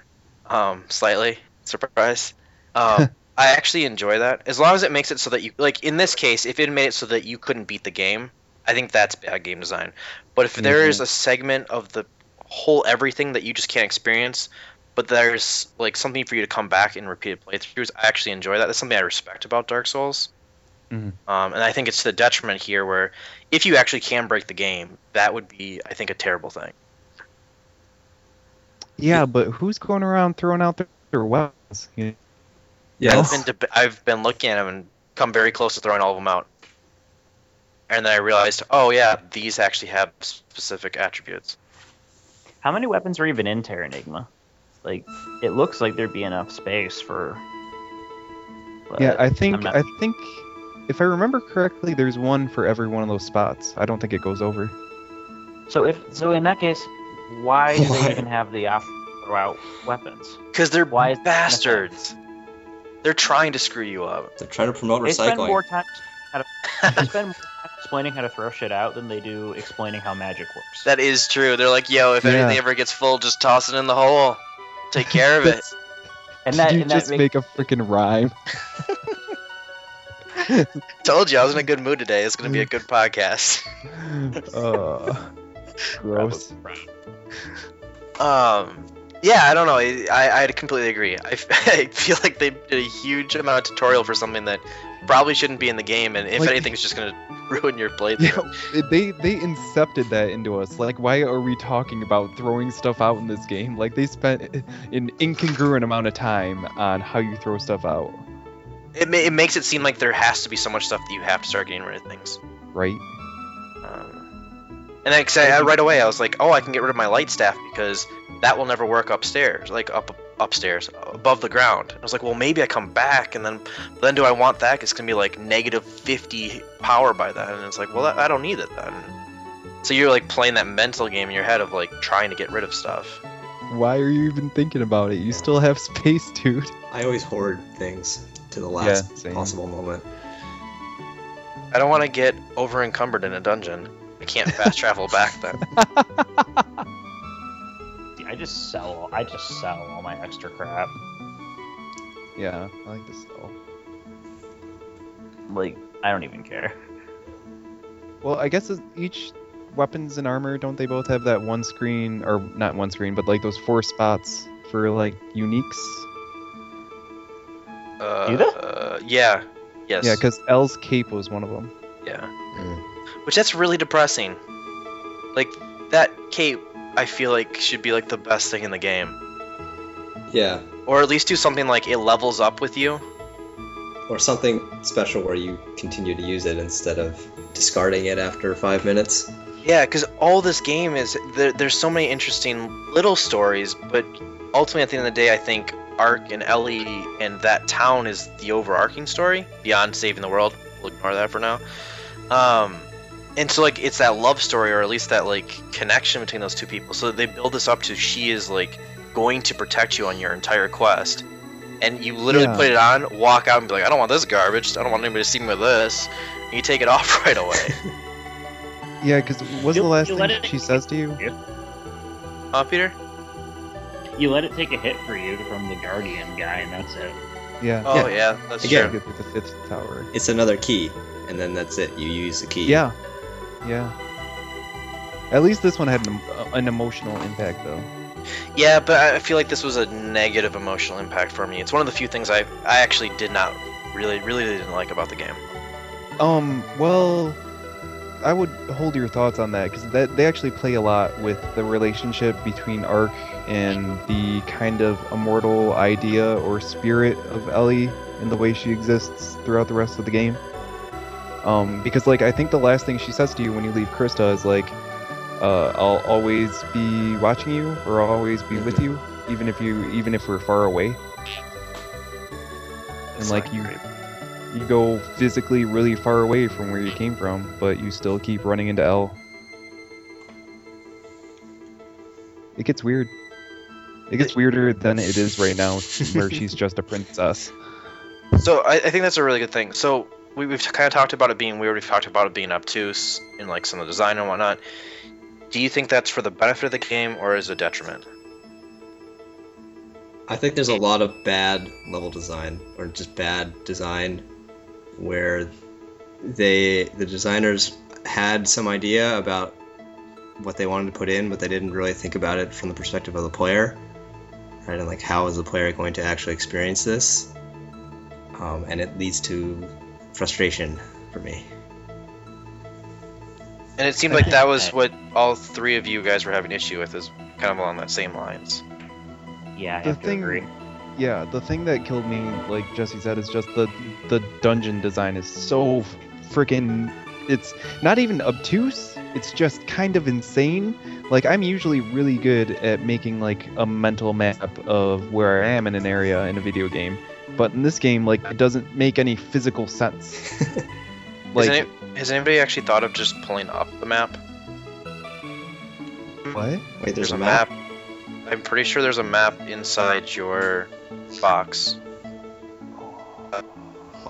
S1: um, slightly. Surprise. Um, I actually enjoy that as long as it makes it so that you like. In this case, if it made it so that you couldn't beat the game, I think that's bad game design. But if there is a segment of the whole everything that you just can't experience, but there's like something for you to come back in repeated playthroughs, I actually enjoy that. That's something I respect about Dark Souls.
S3: Mhm.
S1: Um, and I think it's to the detriment here, where if you actually can break the game, that would be, I think, a terrible thing.
S3: Yeah, but who's going around throwing out their, their weapons? You
S2: Yeah,
S1: I've been deb- I've been looking at them and come very close to throwing all of them out. And then I realized, oh yeah, these actually have specific attributes.
S4: How many weapons are even in Terranigma? Like, it looks like there'd be enough space for.
S3: yeah, I think
S4: not-
S3: I think if I remember correctly, there's one for every one of those spots. I don't think it goes over.
S4: So if so, in that case, why do they even have the option to throw out weapons?
S1: Because they're
S4: Why is-
S1: bastards. They're trying to screw you up.
S2: They're trying to promote
S4: They spend
S2: recycling.
S4: more time. How to, they spend more time explaining how to throw shit out than they do explaining how magic works.
S1: That is true. They're like, yo, if
S3: Yeah.
S1: anything ever gets full, just toss it in the hole. Take care of it.
S4: and that,
S3: Did you
S4: and that
S3: just
S4: make-
S3: make a freaking rhyme?
S1: Told you I was in a good mood today. It's gonna be a good podcast.
S3: uh, gross.
S1: Um, yeah, I don't know. I, I completely agree. I feel like they did a huge amount of tutorial for something that probably shouldn't be in the game, and if
S3: Like-
S1: anything, it's just gonna ruin your playthrough.
S3: Yeah, they they incepted that into us. Like, why are we talking about throwing stuff out in this game? Like, they spent an incongruent amount of time on how you throw stuff out,
S1: It, ma- it makes it seem like there has to be so much stuff that you have to start getting rid of things.
S3: right?
S1: Um, and then 'cause I, I- right away I was like, oh, I can get rid of my light staff because that will never work upstairs, like up upstairs, above the ground. I was like, well, maybe I come back, and then then do I want that? 'Cause It's gonna be like negative 50 power by then, and it's like, well, I don't need it then. So you're like playing that mental game in your head of like trying to get rid of stuff.
S3: Why are you even thinking about it? You still have space, dude.
S2: I always hoard things to the last
S3: same.
S2: possible moment.
S1: I don't want to get over encumbered in a dungeon. I can't fast travel back then.
S4: I just sell. I just sell all my extra crap.
S3: Yeah, I like to sell.
S4: Like I don't even care.
S3: Well, I guess each weapons and armor don't they both have that one screen or not one screen, but like those four spots for like uniques?
S1: Uh,
S4: Do they?
S1: uh, yeah. Yes.
S3: Yeah, because Elle's cape was one of them.
S1: Yeah.
S2: Mm.
S1: Which that's really depressing. Like that cape, I feel like should be like the best thing in the game,
S2: Yeah,
S1: or at least do something like it levels up with you.
S2: or something special where you continue to use it instead of discarding it after five minutes.
S1: Yeah, because all this game is there, there's so many interesting little stories, but ultimately at the end of the day, I think Ark and Ellie and that town is the overarching story beyond saving the world. We'll ignore that for now. Um, and so like it's that love story, or at least that like connection between those two people. So they build this up to she is like going to protect you on your entire quest. And you literally
S3: Yeah.
S1: put it on, walk out, and be like, I don't want this garbage. I don't want anybody to see me with this. And you take it off right away.
S3: Yeah, because was
S4: You-
S3: the last thing she says to you? Yeah.
S1: Huh, Peter?
S4: You let it take a hit for you from the guardian guy, and that's it.
S3: Yeah.
S1: Oh
S2: Yeah.
S1: yeah, that's
S2: Again.
S1: true.
S3: Get the fifth tower.
S2: It's another key, and then that's it. You use the key.
S3: Yeah. Yeah. At least this one had an, an emotional impact, though.
S1: Yeah, but I I feel like this was a negative emotional impact for me. It's one of the few things I I actually did not really really didn't like about the game.
S3: Um. Well, I would hold your thoughts on that because that they actually play a lot with the relationship between Ark and the kind of immortal idea or spirit of Ellie and the way she exists throughout the rest of the game. Um, because like I think the last thing she says to you when you leave Crysta is like, uh, "I'll always be watching you, or I'll always be with you, even if you, even if we're far away." And like you, you go physically really far away from where you came from, but you still keep running into Elle. It gets weird. It gets weirder than it is right now, where she's just a princess.
S1: So I, I think that's a really good thing. So we, we've kind of talked about it being weird. We've talked about it being obtuse in like some of the design and whatnot. Do you think that's for the benefit of the game or is a detriment?
S2: I think there's a lot of bad level design, or just bad design, where they the designers had some idea about what they wanted to put in, but they didn't really think about it from the perspective of the player, right? And like, how is the player going to actually experience this? Um, and it leads to frustration for me.
S1: And it seemed like that was what all three of you guys were having issue with, is kind of along that same lines.
S4: Yeah, I
S3: The
S4: have to
S3: thing-
S4: agree.
S3: Yeah, the thing that killed me, like Jesse said, is just the the dungeon design is so freaking. It's not even obtuse. It's just kind of insane. Like I'm usually really good at making like a mental map of where I am in an area in a video game, but in this game, like it doesn't make any physical sense.
S1: Has,
S3: Like
S1: any, has anybody actually thought of just pulling up the map?
S3: What?
S2: Wait, there's,
S1: There's a map. I'm pretty sure there's a map inside your box.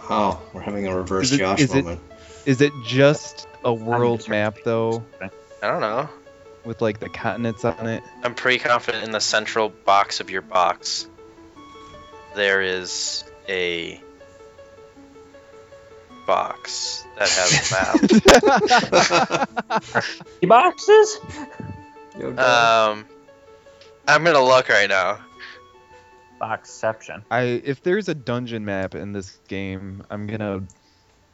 S2: Wow, we're having a reverse
S3: Is it-
S2: Josh
S3: is
S2: moment.
S3: Is it just a world map though,
S1: I don't know.
S3: with like the continents on it?
S1: I'm pretty confident in the central box of your box. There is a box that has a map.
S4: The boxes?
S1: Um, I'm gonna look right now.
S4: Boxception.
S3: I if there's a dungeon map in this game, I'm gonna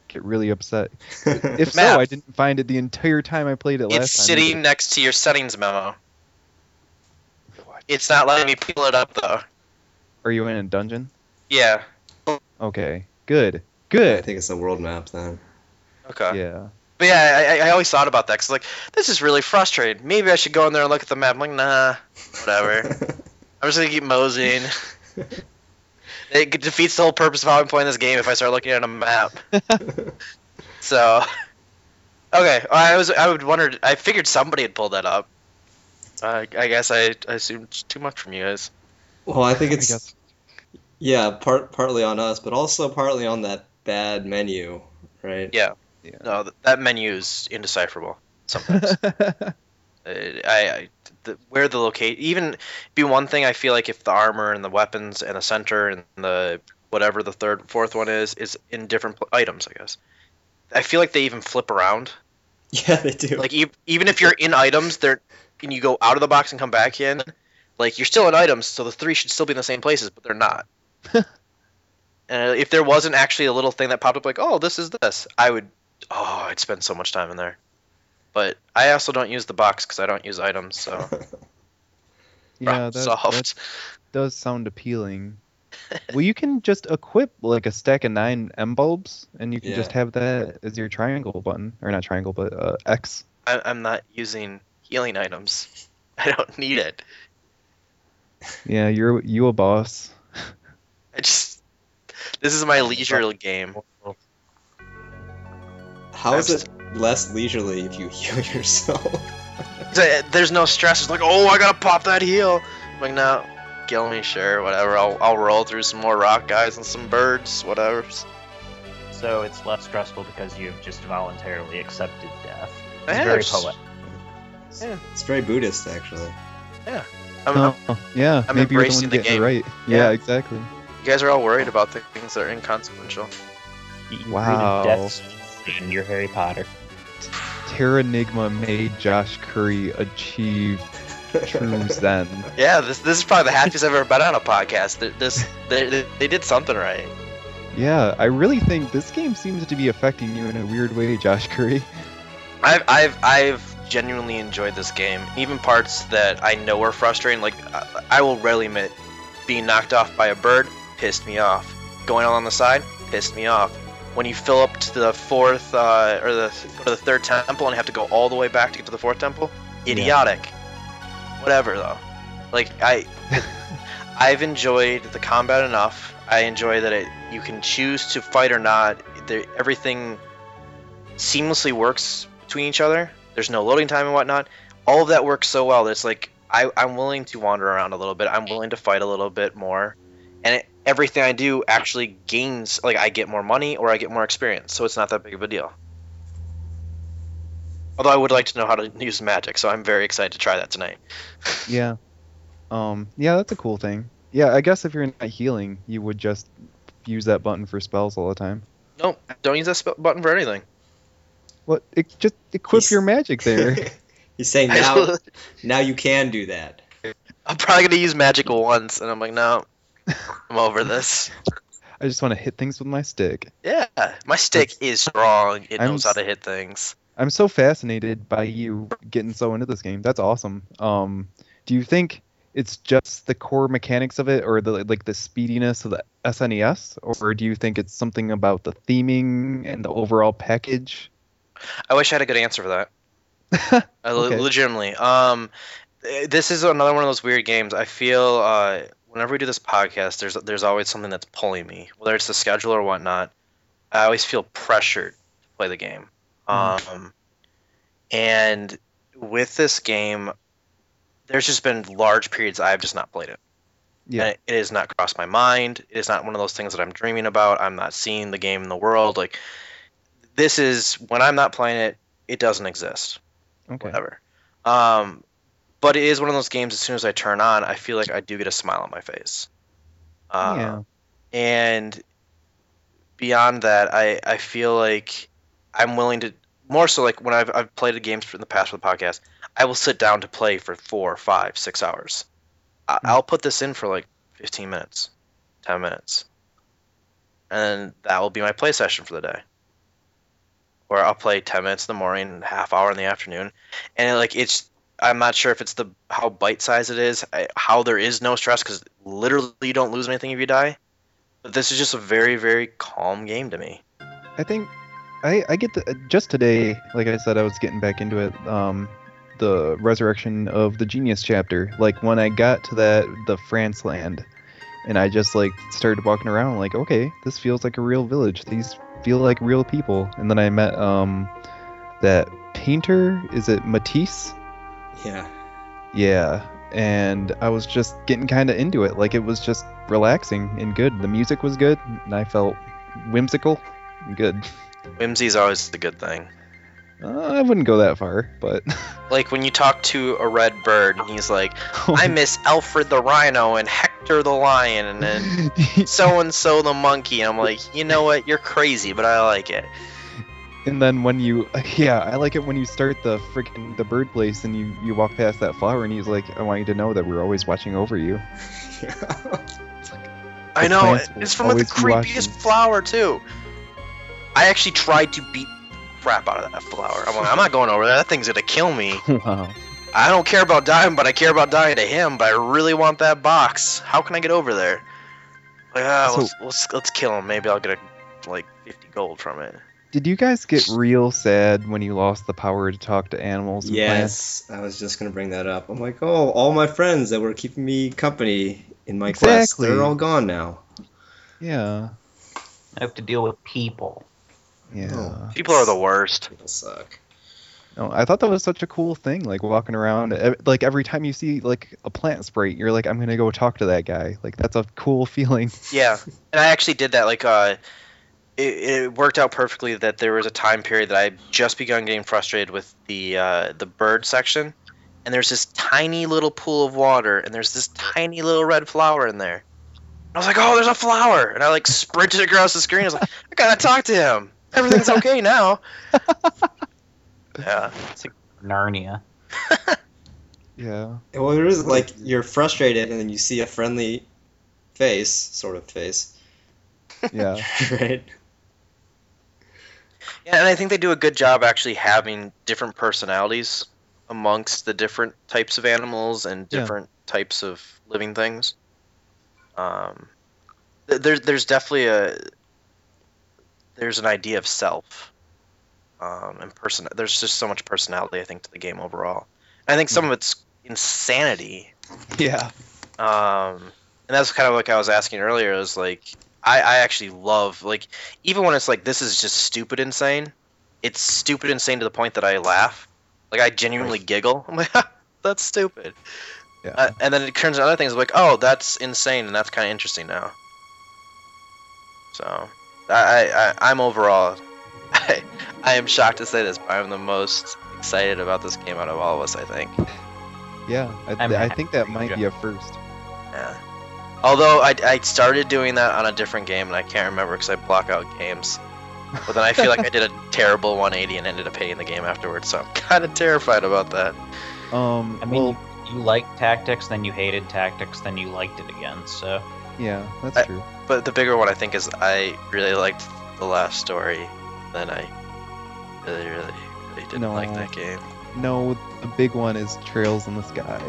S3: get really upset. If so, I didn't find it the entire time I played it last
S1: It's
S3: time.
S1: sitting next to your settings memo.
S3: What?
S1: It's not letting me pull it up though.
S3: Are you in a dungeon?
S1: Yeah.
S3: Okay, good, Good.
S2: I think it's the world map then.
S1: Okay.
S3: Yeah.
S1: But yeah, I, I always thought about that because like this is really frustrating. Maybe I should go in there and look at the map. I'm like, nah, whatever. I'm just gonna keep moseying. It defeats the whole purpose of how I'm playing this game if I start looking at a map. So, okay, I was I would wondered. I figured somebody had pulled that up. Uh, I guess I, I assumed too much from you guys.
S2: well, I think it's
S3: guess.
S2: yeah, part partly on us, but also partly on that bad menu, right?
S1: Yeah.
S3: Yeah.
S1: No, that menu is indecipherable sometimes. Uh, I, I the, where the locate even be one thing I feel like if the armor and the weapons and the center and the whatever the third fourth one is is in different pl- items I guess. I feel like they even flip around.
S2: Yeah, they do.
S1: like e- even if you're in items they're and you go out of the box and come back in like you're still in items so the three should still be in the same places but they're not. And uh, if there wasn't actually a little thing that popped up like oh this is this I would oh I'd spend so much time in there but I also don't use the box because I don't use items so
S3: yeah,
S1: Problem
S3: that, that does sound appealing. well, you can just equip like a stack of nine M bulbs, and you can just have that as your triangle button, or not triangle, but uh, X.
S1: I, I'm not using healing items. I don't need it.
S3: Yeah, you're you a boss.
S1: I just this is my leisure game.
S2: How is it less leisurely if you heal yourself?
S1: There's no stress. It's like, oh, I gotta pop that heal. I'm like, no, kill me, sure, whatever. I'll I'll roll through some more rock guys and some birds, whatever.
S4: So it's less stressful because you've just voluntarily accepted death. It's
S1: have
S4: very poetic. Yeah.
S2: It's very Buddhist, actually.
S1: Oh, I'm, I'm-
S3: Oh, yeah,
S1: I'm
S3: maybe you're the one
S1: the
S3: getting it
S1: game.
S3: right.
S1: Yeah.
S3: Yeah, exactly.
S1: you guys are all worried about the things that are inconsequential.
S4: You you
S3: Wow.
S4: created Death in your Harry Potter.
S3: Terranigma made Josh Curry achieve true Zen.
S1: Yeah, this this is probably the happiest I've ever been on a podcast. Th- This they, they, they did something right.
S3: Yeah, I really think this game seems to be affecting you in a weird way, Josh Curry.
S1: I've I've I've genuinely enjoyed this game. Even parts that I know are frustrating, like I, I will readily admit, being knocked off by a bird pissed me off. Going on the side pissed me off. When you fill up to the fourth uh, or the go to the third temple and have to go all the way back to get to the fourth temple, idiotic. Whatever though, like I, I've enjoyed the combat enough. I enjoy that it you can choose to fight or not. There, everything seamlessly works between each other. There's no loading time and whatnot. All of that works so well that it's like I, I'm willing to wander around a little bit. I'm willing to fight a little bit more, and it, everything I do actually gains. Like I get more money or I get more experience, so it's not that big of a deal. Although I would like to know how to use magic, so I'm very excited to try that tonight.
S3: Yeah. Um. Yeah, that's a cool thing. Yeah, I guess if you're not healing, you would just use that button for spells all the time.
S1: No, don't use that sp- button for anything.
S3: What? It just equip
S2: He's-
S3: your magic there.
S2: He's saying now, now you can do that.
S1: I'm probably gonna use magic once, and I'm like, no, I'm over this.
S3: I just want to hit things with my stick.
S1: Yeah, my stick is strong. It
S3: I'm
S1: knows how to hit things.
S3: I'm so fascinated by you getting so into this game. That's awesome. Um, do you think it's just the core mechanics of it, or the like the speediness of the SNES, or do you think it's something about the theming and the overall package?
S1: I wish I had a good answer for that. I legitimately. Um, this is another one of those weird games. I feel uh, whenever we do this podcast, there's there's always something that's pulling me, whether it's the schedule or whatnot. I always feel pressured to play the game. Um, and with this game, there's just been large periods I've just not played it.
S3: Yeah.
S1: And it has not crossed my mind. It is not one of those things that I'm dreaming about. I'm not seeing the game in the world. Like this is when I'm not playing it, it doesn't exist.
S3: Okay.
S1: Whatever. Um, but it is one of those games. As soon as I turn on, I feel like I do get a smile on my face. Uh,
S3: yeah.
S1: and beyond that i i feel like i'm willing to more so like when i've, I've played the games in the past for the podcast i will sit down to play for four five six hours I, i'll put this in for like 15 minutes 10 minutes and that will be my play session for the day or i'll play 10 minutes in the morning and half hour in the afternoon and like it's i'm not sure if it's the how bite size it is I, how there is no stress because literally you don't lose anything if you die but this is just a very very calm game to me
S3: I think I I get the just today, like I said, I was getting back into it. Um, the resurrection of the genius chapter. Like when I got to that the France land, and I just like started walking around, like okay, this feels like a real village. These feel like real people. And then I met um that painter. Is it Matisse?
S2: Yeah.
S3: Yeah. And I was just getting kind of into it. Like it was just relaxing and good. The music was good, and I felt whimsical. and Good.
S1: whimsy's always a good thing
S3: Uh, I wouldn't go that far, but
S1: like when you talk to a red bird and he's like i miss alfred the rhino and hector the lion and then so and so the monkey and i'm like you know what you're crazy but i like it
S3: and then when you, yeah, I like it when you start the freaking the bird place and you you walk past that flower and he's like, I want you to know that we're always watching over you.
S1: I know it's from like, the creepiest flower too. I actually tried to beat crap out of that flower. I'm like, I'm not going over there. That thing's gonna kill me.
S3: wow.
S1: I don't care about dying, but I care about dying to him. But I really want that box. How can I get over there? Like, ah,
S3: So-
S1: let's, let's let's kill him. Maybe I'll get a, like 50 gold from it.
S3: Did you guys get real sad when you lost the power to talk to animals? And plants?
S2: Yes, I was just gonna bring that up. I'm like, oh, all my friends that were keeping me company in my quest, they're all gone now.
S3: Yeah.
S4: I have to deal with people.
S3: Yeah.
S2: Oh.
S1: People are the worst.
S2: People suck.
S3: No, I thought that was such a cool thing, like walking around. Like every time you see like a plant sprite, you're like, I'm gonna go talk to that guy. Like that's a cool feeling.
S1: Yeah, and I actually did that. Like, uh, it, it worked out perfectly that there was a time period that I had just begun getting frustrated with the uh, the bird section, and there's this tiny little pool of water, and there's this tiny little red flower in there. I was like, oh, there's a flower, and I like sprinted across the screen. I was like, I gotta talk to him. Everything's okay now. yeah, it's like
S4: Narnia.
S3: Yeah.
S2: Well, there is like you're frustrated, and then you see a friendly face, sort of face,
S3: Yeah.
S2: right?
S1: Yeah, and I think they do a good job actually having different personalities amongst the different types of animals and
S3: Yeah.
S1: different types of living things. Um, th- there's there's definitely a there's an idea of self, um, and person. There's just so much personality I think to the game overall. I think some of it's insanity
S3: Yeah.
S1: um, and that's kind of like I was asking earlier. Is like I, I actually love like even when it's like this is just stupid insane. It's stupid insane to the point that I laugh. Like I genuinely giggle. I'm like, that's stupid.
S3: Yeah.
S1: Uh, and then it turns into other things like, oh, that's insane, and that's kind of interesting now. So, I, I, I I'm overall, I, I am shocked to say this, but I'm the most excited about this game out of all of us. I think.
S3: yeah. I,
S4: I'm
S3: I think that might be a first.
S1: Yeah. Although I, I started doing that on a different game and I can't remember because I block out games. But then I feel like I did a terrible 180 and ended up hating the game afterwards, so I'm kind of terrified about that.
S3: Um.
S4: I mean,
S3: well,
S4: you liked tactics, then you hated tactics, then you liked it again. So
S3: yeah, that's
S1: I-
S3: true.
S1: But the bigger one I think is I really liked the last story. Then I really, really, really didn't
S3: No.
S1: like that game.
S3: No, the big one is Trails in the Sky.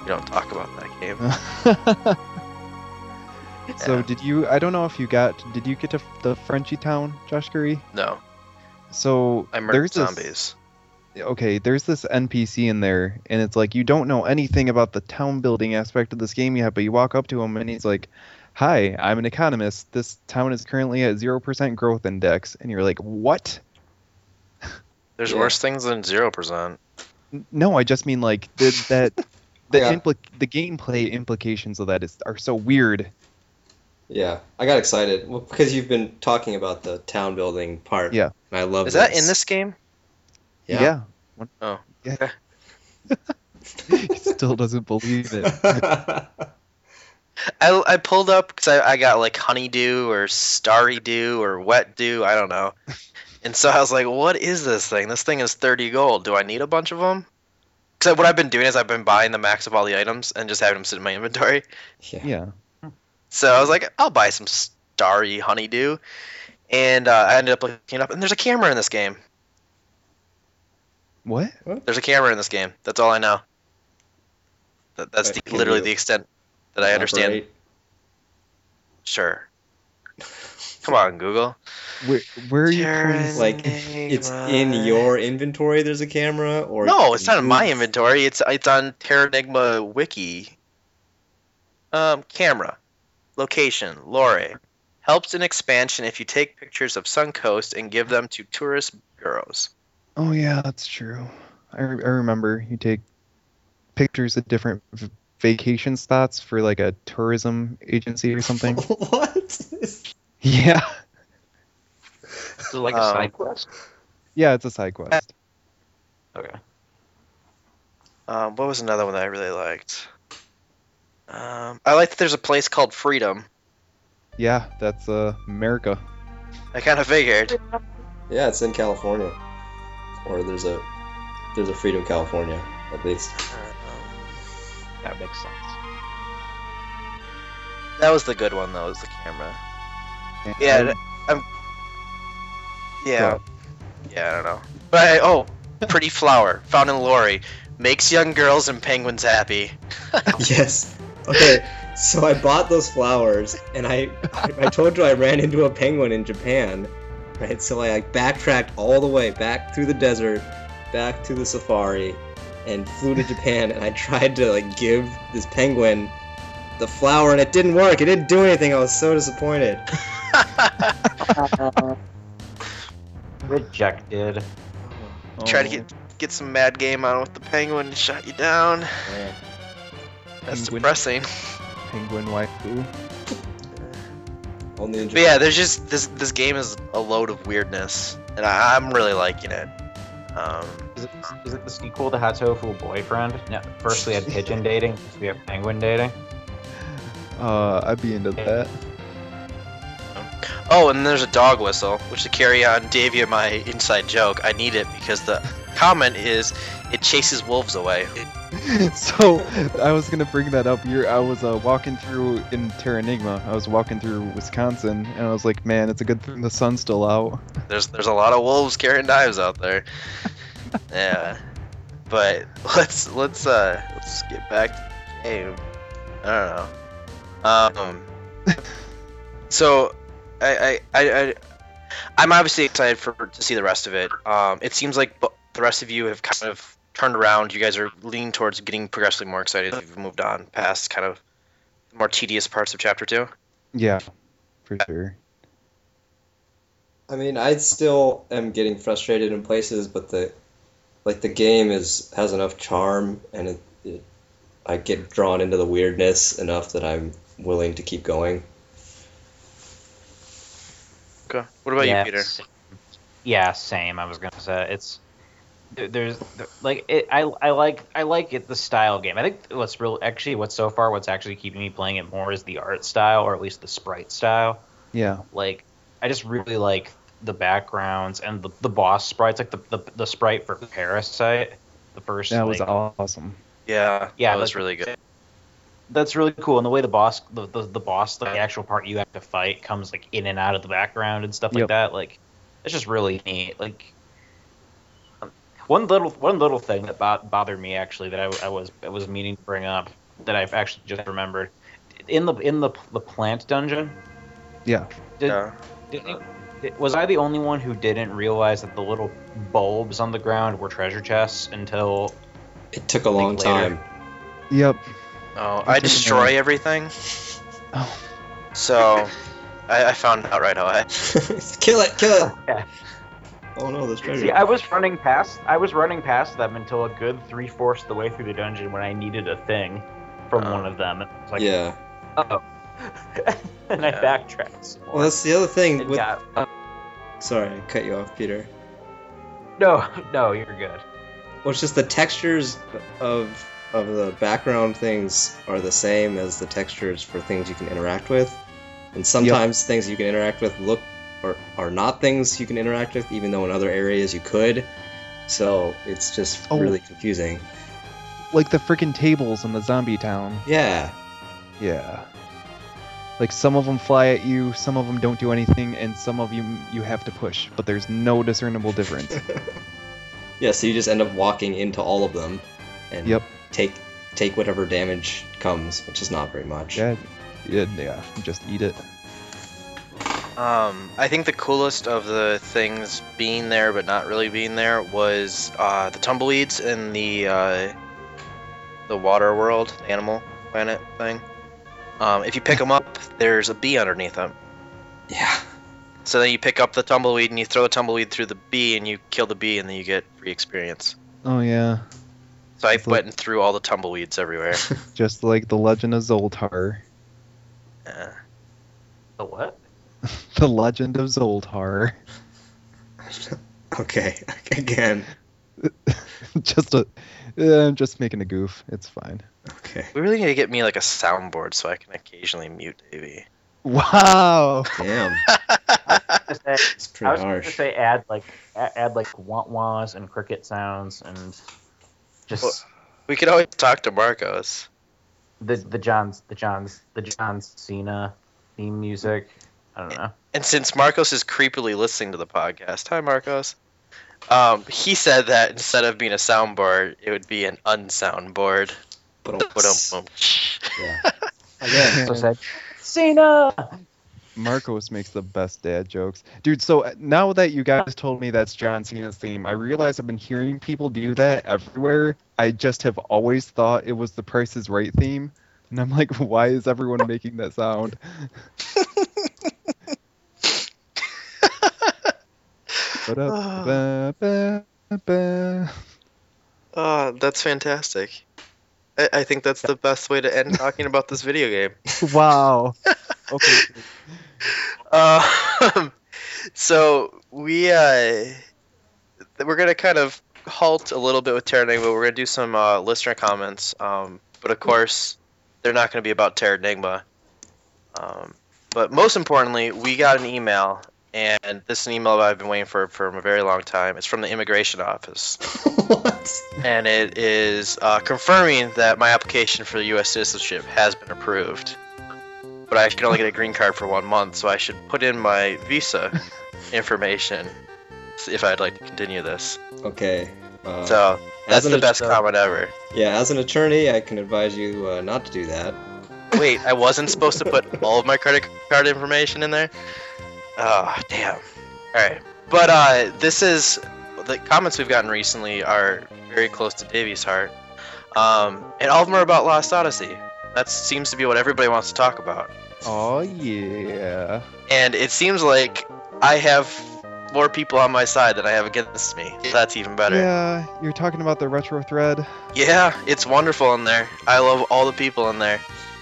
S1: We don't talk about that game.
S3: so did you? I don't know if you got. Did you get to the Frenchy town, Josh Curry?
S1: No,
S3: So
S1: I murdered
S3: there's this-
S1: zombies.
S3: okay, there's this NPC in there, and it's like you don't know anything about the town building aspect of this game yet, but you walk up to him and he's like, "Hi, I'm an economist. This town is currently at zero percent growth index," and you're like, "What?"
S1: There's
S2: Yeah.
S1: worse things than zero percent.
S3: No, I just mean like did that the
S2: Yeah.
S3: impli- the gameplay implications of that is are so weird.
S2: Yeah, I got excited well, because you've been talking about the town building part.
S3: Yeah.
S2: and I love.
S1: Is that in this game?
S2: Yeah.
S3: One-
S1: Oh,
S3: Yeah. he still doesn't believe it.
S1: I, I pulled up because I, I got like honeydew or starry dew or wet dew. I don't know. And so I was like, what is this thing? This thing is 30 gold. Do I need a bunch of them? Because what I've been doing is I've been buying the max of all the items and just having them sit in my inventory.
S2: yeah.
S3: Yeah.
S1: So I was like, I'll buy some starry honeydew. And uh, I ended up looking it up, and there's a camera in this game.
S3: What?
S1: There's a camera in this game. That's all I know. That, that's the, literally the extent that I understand.
S2: Elaborate?
S1: Sure. Come on, Google.
S3: Where, where are you?
S1: Terran-
S2: Like it's in your inventory. There's a camera, or
S1: No, it's not in my inventory. It's it's on Terranigma Wiki. Um, camera, location, lore, helps in expansion if you take pictures of Suncoast and give them to tourist bureaus.
S3: Oh yeah, that's true. I, re- I remember you take pictures of different v- vacation spots for like a tourism agency or something.
S2: what?
S3: yeah.
S4: So like a
S1: Um,
S4: side quest.
S3: Yeah, it's a side quest.
S4: Okay.
S1: Um, what was another one that I really liked? Um, I like that there's a place called Freedom.
S3: Yeah, that's uh America.
S1: I kind of figured.
S2: Yeah, it's in California, or there's a there's a Freedom California at least.
S4: That makes sense.
S1: That was the good one though. Was the camera?
S3: And-
S1: Yeah, I'm. Yeah. Yeah, I don't know. But I, oh, pretty flower found in Lori makes young girls and penguins happy.
S2: yes. Okay. So I bought those flowers, and I I told you I ran into a penguin in Japan, right? So I like backtracked all the way back through the desert, back to the safari, and flew to Japan. And I tried to like give this penguin the flower, and it didn't work. It didn't do anything. I was so disappointed.
S4: Rejected.
S1: Try to
S3: Oh,
S1: get get some mad game on with the penguin and shot you down. That's
S3: Penguin.
S1: depressing.
S3: penguin waifu.
S2: Only in
S1: But yeah, there's just this this game is a load of weirdness, and I, I'm really liking it. Um,
S4: Is it, is it the sequel to Hatoful Boyfriend? No, first we had pigeon dating, now we have penguin dating.
S3: Uh, I'd be into that.
S1: oh, and there's a dog whistle, which to carry on Davia my inside joke, I need it because the comment is it chases wolves away.
S3: so I was gonna bring that up. You're, I was uh, walking through in Terranigma. I was walking through Wisconsin, and I was like, man, it's a good thing the sun's still out.
S1: There's there's a lot of wolves carrying knives out there. yeah, but let's let's uh let's get back to the game. I don't know. Um, so I I I. I I'm obviously excited for to see the rest of it. Um, it seems like the rest of you have kind of turned around. You guys are leaning towards getting progressively more excited you've moved on past kind of the more tedious parts of chapter two.
S3: Yeah, for sure.
S2: I mean, I still am getting frustrated in places, but the like the game is has enough charm, and it, it I get drawn into the weirdness enough that I'm willing to keep going.
S1: Okay. What about
S4: yeah,
S1: you, Peter?
S4: Yeah, same. I was gonna say it's there- there's like it, I I like I like it the style game. I think what's real actually what's so far what's actually keeping me playing it more is the art style or at least the sprite style.
S3: Yeah.
S4: Like I just really like the backgrounds and the, the boss sprites like the, the the sprite for Parasite. The first
S3: That was
S4: like,
S3: awesome.
S1: Yeah,
S4: Yeah,
S1: that was really good.
S4: that's really cool. And the way the boss, the, the, the boss, the actual part you have to fight comes like in and out of the background and stuff like
S3: Yep.
S4: that. Like, it's just really neat. Like, one little one little thing that bo- bothered me actually that I, I was I was meaning to bring up that I've actually just remembered in the in the the plant dungeon.
S3: Yeah.
S4: Did,
S1: Yeah.
S4: did, did- was I the only one who didn't realize that the little bulbs on the ground were treasure chests until
S2: It took a long
S4: later.
S2: time.
S3: Yep.
S1: Oh,
S3: It's
S1: I destroy everything,
S3: Oh.
S1: so I, I found out right away.
S2: kill it, kill it.
S4: Yeah.
S2: Oh no, there's treasure.
S5: See, I was running past. I was running past them until a good three fourths the way through the dungeon when I needed a thing from
S1: Oh.
S5: one of them. It was like,
S2: yeah.
S5: oh. and I
S1: Yeah.
S5: backtracked. Some more.
S2: Well, that's the other thing. With
S5: got- uh,
S2: sorry, I cut you off, Peter.
S5: no, no, you're good.
S2: Well, it's just the textures of of the background things are the same as the textures for things you can interact with, and sometimes things you can interact with look or are not things you can interact with, even though in other areas you could. So it's just
S3: Oh.
S2: really confusing.
S3: Like the freaking tables in the zombie town.
S2: Yeah.
S3: Yeah. Like some of them fly at you, some of them don't do anything, and some of you you have to push, but there's no discernible difference.
S2: yeah. So you just end up walking into all of them, and
S3: Yep.
S2: take take whatever damage comes, which is not very much.
S3: yeah, yeah, yeah, just eat it.
S1: Um, I think the coolest of the things being there but not really being there was uh, the tumbleweeds in the uh, the water world, animal planet thing. Um, if you pick them up, there's a bee underneath them.
S2: Yeah.
S1: So then you pick up the tumbleweed and you throw the tumbleweed through the bee and you kill the bee and then you get free experience.
S3: Oh yeah,
S1: So I
S3: It's like-
S1: went and threw all the tumbleweeds everywhere.
S3: just like the Legend of Zoltar.
S1: Yeah.
S5: The what?
S3: The Legend of Zoltar.
S2: okay. Again.
S3: just a, uh, I'm just making a goof. It's fine.
S2: Okay.
S1: We really need to get me like a soundboard so I can occasionally mute Davey.
S3: Wow.
S2: Damn.
S5: To say- I was going to say add like add like want wahs and cricket sounds and just
S1: Well- We could always talk to Marcos.
S5: the the John's the John's the John Cena theme music. I don't know.
S1: And since Marcos is creepily listening to the podcast, hi Marcos. Um, he said that instead of being a soundboard, it would be an unsoundboard.
S2: Yeah. Again.
S5: So said Cena.
S3: Marcos makes the best dad jokes. Dude, so uh, now that you guys told me that's John Cena's theme, I realize I've been hearing people do that everywhere. I just have always thought it was the Price is Right theme. And I'm like, why is everyone making that sound?
S1: Oh, that's fantastic. I, I think that's the best way to end talking about this video game.
S3: wow. Okay.
S1: Uh, so we uh, we're gonna kind of halt a little bit with Terranigma. We're gonna do some uh, listener comments, um, but of course they're not gonna be about Terranigma. Um, but most importantly, we got an email, and this is an email that I've been waiting for for a very long time. It's from the immigration office,
S2: what?
S1: and it is uh, confirming that my application for U.S. citizenship has been approved. But I can only get a green card for one month, so I should put in my visa information if I'd like to continue this.
S2: Okay. Uh,
S1: So that's the best comment ever.
S2: yeah, as an attorney, I can advise you uh, not to do that.
S1: Wait, I wasn't supposed to put all of my credit card information in there? Oh, damn. Alright. But uh, this is. The comments we've gotten recently are very close to Davy's heart. Um, and all of them are about Lost Odyssey. That seems to be what everybody wants to talk about.
S3: Oh, yeah.
S1: And it seems like I have more people on my side than I have against me. That's even better.
S3: Yeah, you're talking about the retro thread.
S1: Yeah, it's wonderful in there. I love all the people in there.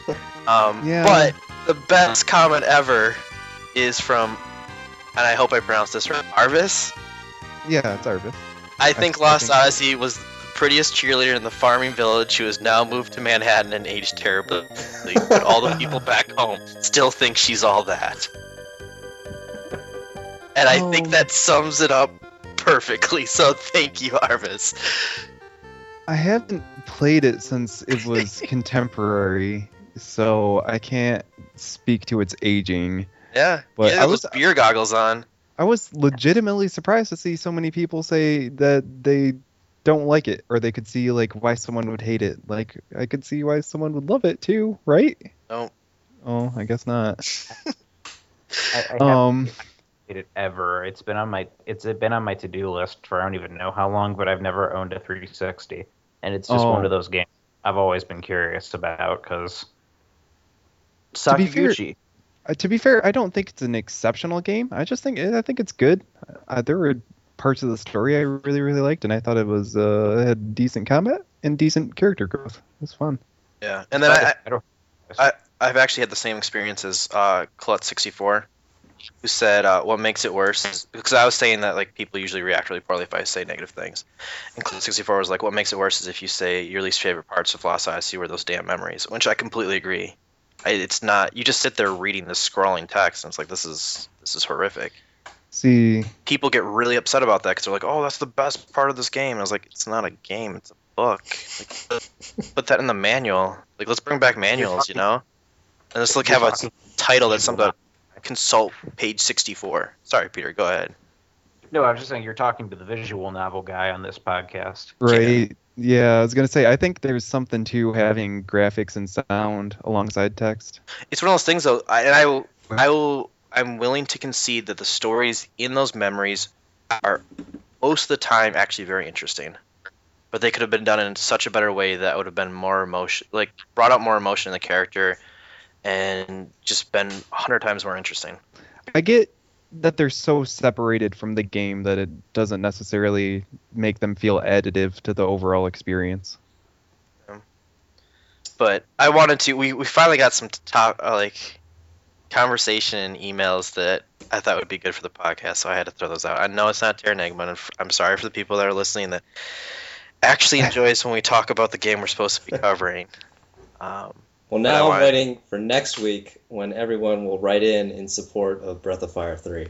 S1: Um,
S3: Yeah.
S1: But the best comment ever is from, and I hope I pronounced this right, Arvis.
S3: Yeah, it's Arvis.
S1: I think
S3: I
S1: Lost
S3: think-
S1: Odyssey was the prettiest cheerleader in the farming village who has now moved to Manhattan and aged terribly. but all the people back home still think she's all that. And I think
S3: Oh.
S1: that sums it up perfectly. So thank you, Arvis.
S3: I haven't played it since it was contemporary, so I can't speak to its aging.
S1: Yeah,
S3: But
S1: yeah,
S3: I was-
S1: beer goggles on.
S3: I was legitimately surprised to see so many people say that they don't like it, or they could see like why someone would hate it. Like I could see why someone would love it too, right?
S1: No.
S3: Oh, I guess not.
S5: I, I haven't
S3: Um,
S5: played it ever. It's been on my it's been on my to do list for I don't even know how long, but I've never owned a 360, and it's just one
S3: Oh.
S5: of those games I've always been curious about because
S3: To be fair-
S5: Sakaguchi.
S3: Uh, to be fair, I don't think it's an exceptional game. I just think I think it's good. Uh, there were parts of the story I really really liked, and I thought it was uh, had decent combat and decent character growth. It was fun.
S1: Yeah, and then I,
S5: I don't.
S1: I I've actually had the same experience as uh, Klutz64, who said uh, what makes it worse is because I was saying that like people usually react really poorly if I say negative things, and Klutz64 was like what makes it worse is if you say your least favorite parts of Lost Odyssey were those damn memories, which I completely agree. I, it's not you just sit there reading this scrolling text and it's like this is this is horrific.
S3: See,
S1: People get really upset about that because they're like, oh that's the best part of this game. And I was like, it's not a game, it's a book. Like, put that in the manual. Like let's bring back manuals, you know. And let's like have a title that's something consult page 64 sorry peter go ahead
S5: No, I was just saying you're talking to the visual novel guy on this podcast.
S3: right? Yeah, I was gonna say I think there's something to having graphics and sound alongside text.
S1: it's one of those things though I, and i will i will i'm willing to concede that the stories in those memories are most of the time actually very interesting but they could have been done in such a better way that would have been more emotion like brought out more emotion in the character and just been a hundred times more interesting
S3: I get that they're so separated from the game that it doesn't necessarily make them feel additive to the overall experience.
S1: but I wanted to. We, we finally got some top uh, like conversation and emails that I thought would be good for the podcast, so I had to throw those out. I know it's not Terranigma, I'm sorry for the people that are listening that actually enjoys when we talk about the game we're supposed to be covering. Um,
S2: Well, now I'm
S1: want-
S2: waiting for next week when everyone will write in in support of Breath of Fire 3.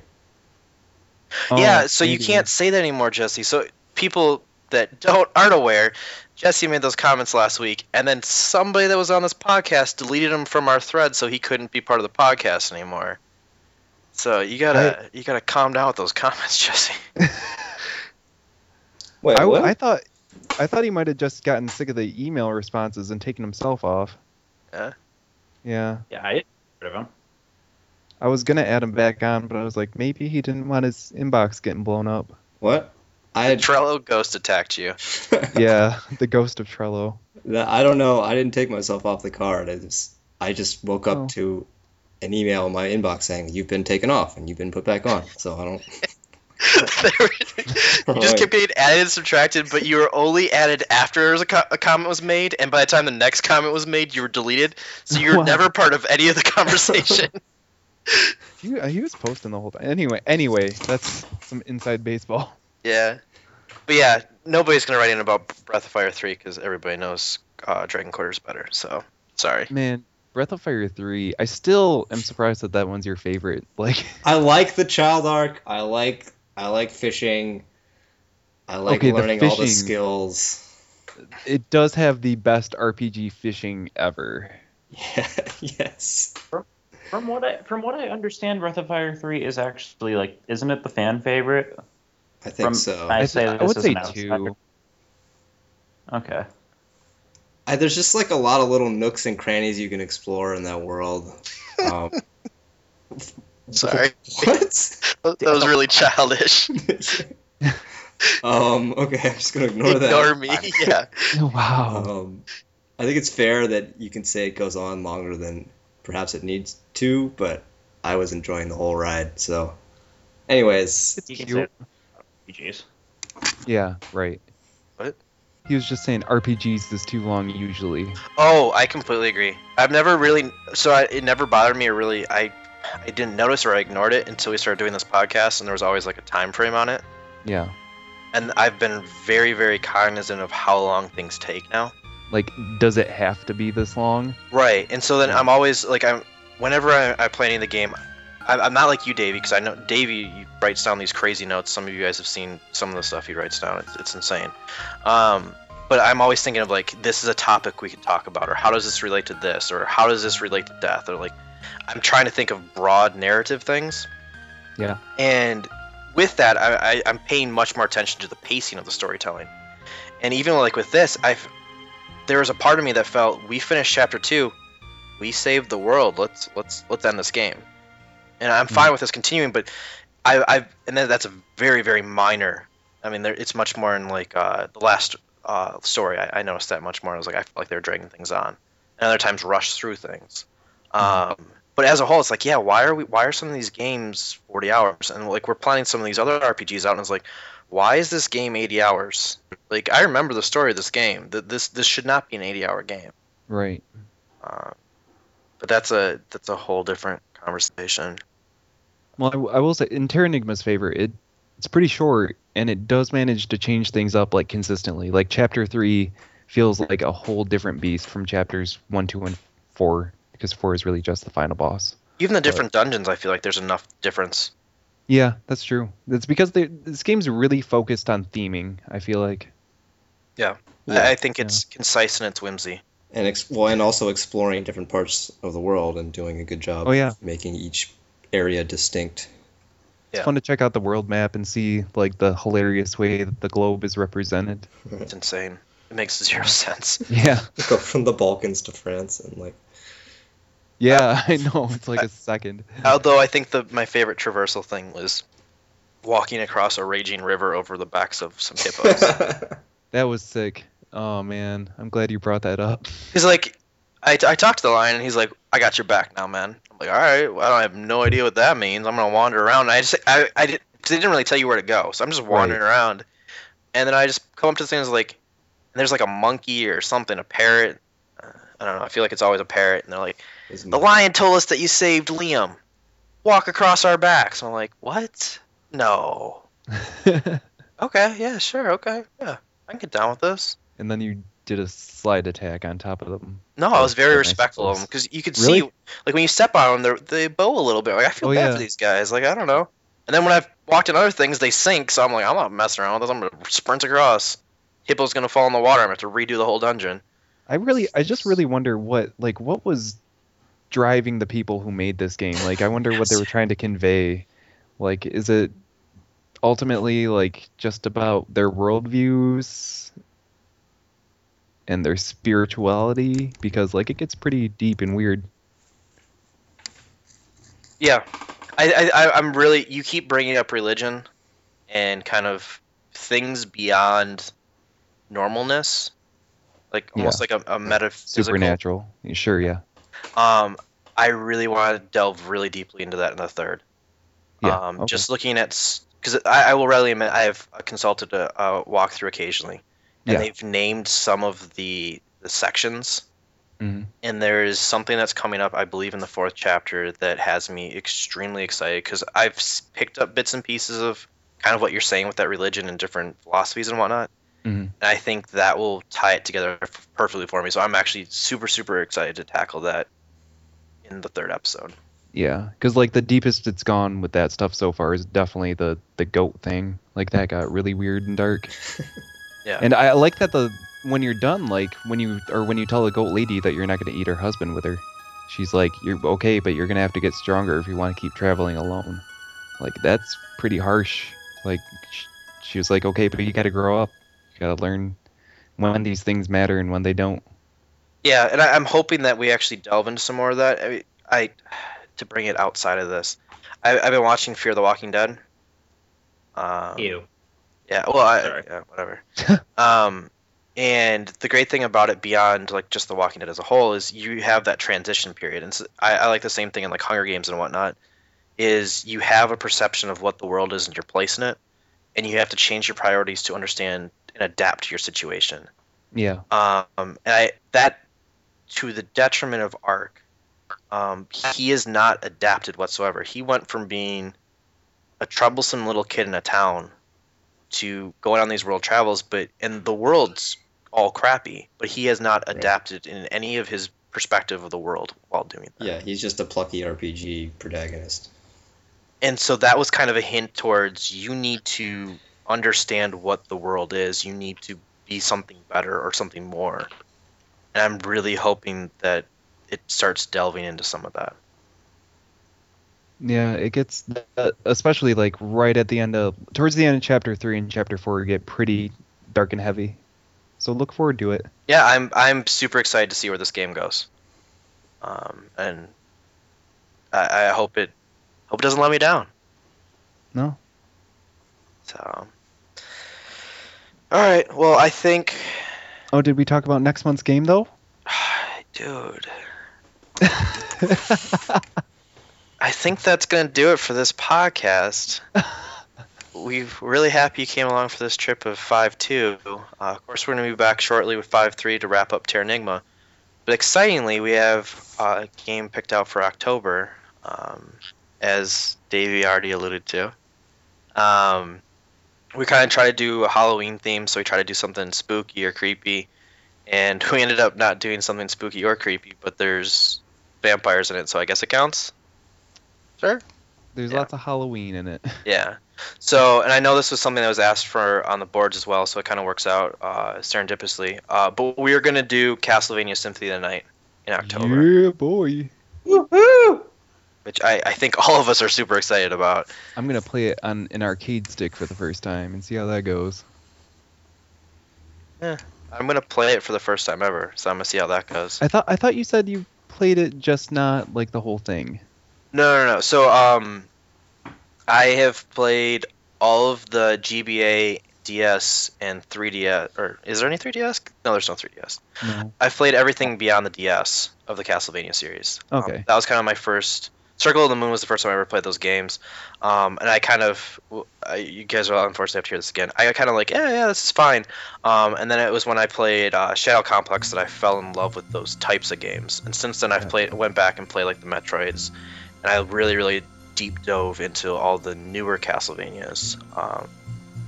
S1: yeah, so you can't say that anymore, Jesse. So people that don't aren't aware, Jesse made those comments last week, and then somebody that was on this podcast deleted him from our thread, so he couldn't be part of the podcast anymore. So you gotta you gotta calm down with those comments, Jesse.
S2: Wait,
S3: I. I thought I thought he might have just gotten sick of the email responses and taken himself off.
S1: Yeah?
S3: Yeah.
S5: Yeah, I get rid of him.
S3: I was gonna add him back on, but I was like, maybe he didn't want his inbox getting blown up.
S2: what? I had,
S1: Trello ghost attacked you.
S3: Yeah, the ghost of Trello.
S2: I don't know. I didn't take myself off the card. I just I just woke up
S3: Oh.
S2: to an email in my inbox saying you've been taken off and you've been put back on. So I don't.
S1: you just kept getting added and subtracted, but you were only added after a, co- a comment was made, and by the time the next comment was made, you were deleted. So you were
S3: Wow.
S1: never part of any of the conversation.
S3: He, he was posting the whole time. Anyway, anyway, that's some inside baseball.
S1: yeah, but yeah, nobody's gonna write in about Breath of Fire three because everybody knows uh, Dragon Quarter's better. So sorry.
S3: Man, Breath of Fire 3, I still am surprised that that one's your favorite. Like,
S2: I like the child arc. I like I like fishing. I like
S3: Okay, the
S2: learning all the skills.
S3: it does have the best RPG fishing ever.
S2: Yeah, yes.
S4: From what I from what I understand, Breath of Fire Three is actually like, isn't it the fan favorite?
S2: I think
S4: From-
S2: so.
S4: I
S3: I,
S4: say
S3: I would say two.
S4: Okay.
S2: I, there's just like a lot of little nooks and crannies you can explore in that world. Um,
S1: Sorry,
S2: what?
S1: that was really childish.
S2: um, okay, I'm just gonna ignore that.
S1: Ignore me. Yeah.
S3: Wow.
S2: Um, I think it's fair that you can say it goes on longer than perhaps it needs to, but I was enjoying the whole ride. So, anyways,
S4: You can say RPGs.
S3: Yeah, right.
S1: What?
S3: He was just saying RPGs is too long usually.
S1: Oh, I completely agree. I've never really, so I, it never bothered me or really, I, I didn't notice or I ignored it until we started doing this podcast, and there was always like a time frame on it.
S3: Yeah.
S1: And I've been very, very cognizant of how long things take now.
S3: Like, does it have to be this long?
S1: Right, and so then I'm always like I'm whenever I, I play any of the game, I, I'm not like you, Davey, because I know Davey writes down these crazy notes. Some of you guys have seen some of the stuff he writes down. It's, it's insane. Um, but I'm always thinking of like this is a topic we can talk about, or how does this relate to this, or how does this relate to death, or like I'm trying to think of broad narrative things.
S3: Yeah.
S1: And with that, I, I, I'm paying much more attention to the pacing of the storytelling. And even like with this, I've there was a part of me that felt we finished chapter two, we saved the world. Let's let's let's end this game. And I'm fine with this continuing, but I I and then that's a very very minor. I mean, there, it's much more in like uh, the last uh, story. I, I noticed that much more. I was like, I felt like they were dragging things on, and other times rush through things. Um, but as a whole, it's like, yeah, why are we? Why are some of these games 40 hours? And like we're planning some of these other RPGs out, and it's like, why is this game 80 hours? Like I remember the story of this game. That this this should not be an 80 hour game.
S3: Right.
S1: Uh, but that's a that's a whole different conversation.
S3: Well, I, w- I will say, in Terranigma's favor, it it's pretty short, and it does manage to change things up like consistently. Like chapter three feels like a whole different beast from chapters one, two, and four, because four is really just the final boss.
S1: Even the different dungeons, I feel like there's enough difference.
S3: Yeah, that's true. It's because they, this game's really focused on theming. I feel like.
S1: I,
S2: Yeah.
S1: I think it's concise and its whimsy.
S2: and ex- well, and also exploring different parts of the world and doing a good job.
S3: Oh, yeah.
S2: making each area distinct.
S3: It's
S1: Yeah.
S3: fun to check out the world map and see like the hilarious way that the globe is represented.
S1: It's insane. It makes zero sense.
S3: Yeah,
S2: Go from the Balkans to France and like
S3: yeah, I know. It's like a second.
S1: Although I think the my favorite traversal thing was walking across a raging river over the backs of some hippos.
S3: That was sick. Oh man, I'm glad you brought that up.
S1: he's like, I, I talked to the lion and he's like, I got your back now, man. I'm like, all right, well, I have no idea what that means. I'm gonna wander around. And I just I I did cause they didn't really tell you where to go, so I'm just wandering around, and then I just come up to things like, and there's like a monkey or something, a parrot. I don't know. I feel like it's always a parrot, and they're like.
S2: isn't
S1: The lion told us that you saved Liam. Walk across our backs. I'm like, what? No. Okay, yeah, sure, okay, yeah. I can get down with this.
S3: and then you did a slide attack on top of them.
S1: No, I was very respectful of them because you could
S3: Really?
S1: see, like when you step on them, they bow a little bit. Like I feel
S3: Oh,
S1: bad
S3: yeah.
S1: for these guys. Like I don't know. And then when I've walked in other things, they sink. So I'm like, I'm not messing around with this. I'm gonna sprint across. Hippo's gonna fall in the water. I'm gonna have to redo the whole dungeon.
S3: I really, I just really wonder what, like, what was driving the people who made this game. Like, I wonder what they were trying to convey. Like, is it ultimately like just about their worldviews and their spirituality? Because like it gets pretty deep and weird.
S1: Yeah, I, I- I'm really. You keep bringing up religion, and kind of things beyond normalness, like almost like a, a metaphysical.
S3: Supernatural. Sure, yeah.
S1: Um, I really want to delve really deeply into that in the third.
S3: Yeah.
S1: um,
S3: okay.
S1: just looking at because I, I will readily admit I have consulted a, a walkthrough occasionally, and
S3: Yeah.
S1: they've named some of the the sections,
S3: Mhm.
S1: and there is something that's coming up, I believe, in the fourth chapter that has me extremely excited because I've picked up bits and pieces of kind of what you're saying with that religion and different philosophies and whatnot.
S3: Mhm.
S1: And I think that will tie it together perfectly for me. So I'm actually super, super excited to tackle that in the third episode.
S3: Yeah, because like the deepest it's gone with that stuff so far is definitely the the goat thing. Like that got really weird and dark.
S1: Yeah.
S3: And I like that the when you're done, like when you or when you tell the goat lady that you're not going to eat her husband with her, she's like, "You're okay, but you're gonna have to get stronger if you want to keep traveling alone." Like that's pretty harsh. Like sh- she was like, "Okay, but you got to grow up. You got to learn when these things matter and when they don't."
S1: Yeah, and I, I'm hoping that we actually delve into some more of that. I, mean, I to bring it outside of this, I, I've been watching Fear the Walking Dead. Um,
S5: Ew.
S1: Yeah, well, I,
S5: Sorry.
S1: yeah, whatever. um, and the great thing about it, beyond like just The Walking Dead as a whole, is you have that transition period, and so I, I like the same thing in like Hunger Games and whatnot. Is you have a perception of what the world is and your place in it, and you have to change your priorities to understand and adapt to your situation.
S3: Yeah.
S1: Um, and I that to the detriment of Ark, um, he is not adapted whatsoever. He went from being a troublesome little kid in a town to going on these world travels, but and the world's all crappy, but he has not
S2: Right.
S1: adapted in any of his perspective of the world while doing that.
S2: Yeah, he's just a plucky RPG protagonist.
S1: And so that was kind of a hint towards you need to understand what the world is. You need to be something better or something more. And I'm really hoping that it starts delving into some of that.
S3: Yeah, it gets uh, especially like right at the end of towards the end of chapter three and chapter four get pretty dark and heavy. So look forward to it.
S1: Yeah, I'm I'm super excited to see where this game goes. Um, and I, I hope it hope it doesn't let me down.
S3: No.
S1: So all right. Well, I think,
S3: Oh, did we talk about next month's game though?
S1: dude. I think that's gonna do it for this podcast. We're really happy you came along for this trip of five two. Uh, of course, we're gonna be back shortly with five three to wrap up Terranigma. But excitingly, we have uh, a game picked out for October, um, as Davey already alluded to. Um, we kind of try to do a Halloween theme, so we try to do something spooky or creepy, and we ended up not doing something spooky or creepy, but there's vampires in it, so I guess it counts. Sure.
S3: There's
S1: Yeah.
S3: lots of Halloween in it.
S1: Yeah. So, and I know this was something that was asked for on the boards as well, so it kind of works out uh, serendipitously. Uh, but we are going to do Castlevania Symphony of the Night in October,
S3: Yeah, boy.
S4: Woohoo!
S1: Which I, I think all of us are super excited about.
S3: I'm gonna play it on an arcade stick for the first time and see how that goes.
S1: Yeah, I'm going to play it for the first time ever, so I'm going to see how that goes.
S3: I thought I thought you said you played it just not like the whole thing.
S1: No, no, no. So, um, I have played all of the GBA, DS, and 3DS. Or is there any 3DS? No, there's no 3DS.
S3: No.
S1: I've played everything beyond the DS of the Castlevania series. Um,
S3: Okay.
S1: that was kind of my first. Circle of the Moon was the first time I ever played those games, um, and I kind of, I, you guys will unfortunately have to hear this again. I kind of like, yeah, yeah, this is fine. Um, and then it was when I played uh, Shadow Complex that I fell in love with those types of games. And since then, I've played, went back and played like the Metroids, and I really, really deep dove into all the newer Castlevanias. Um,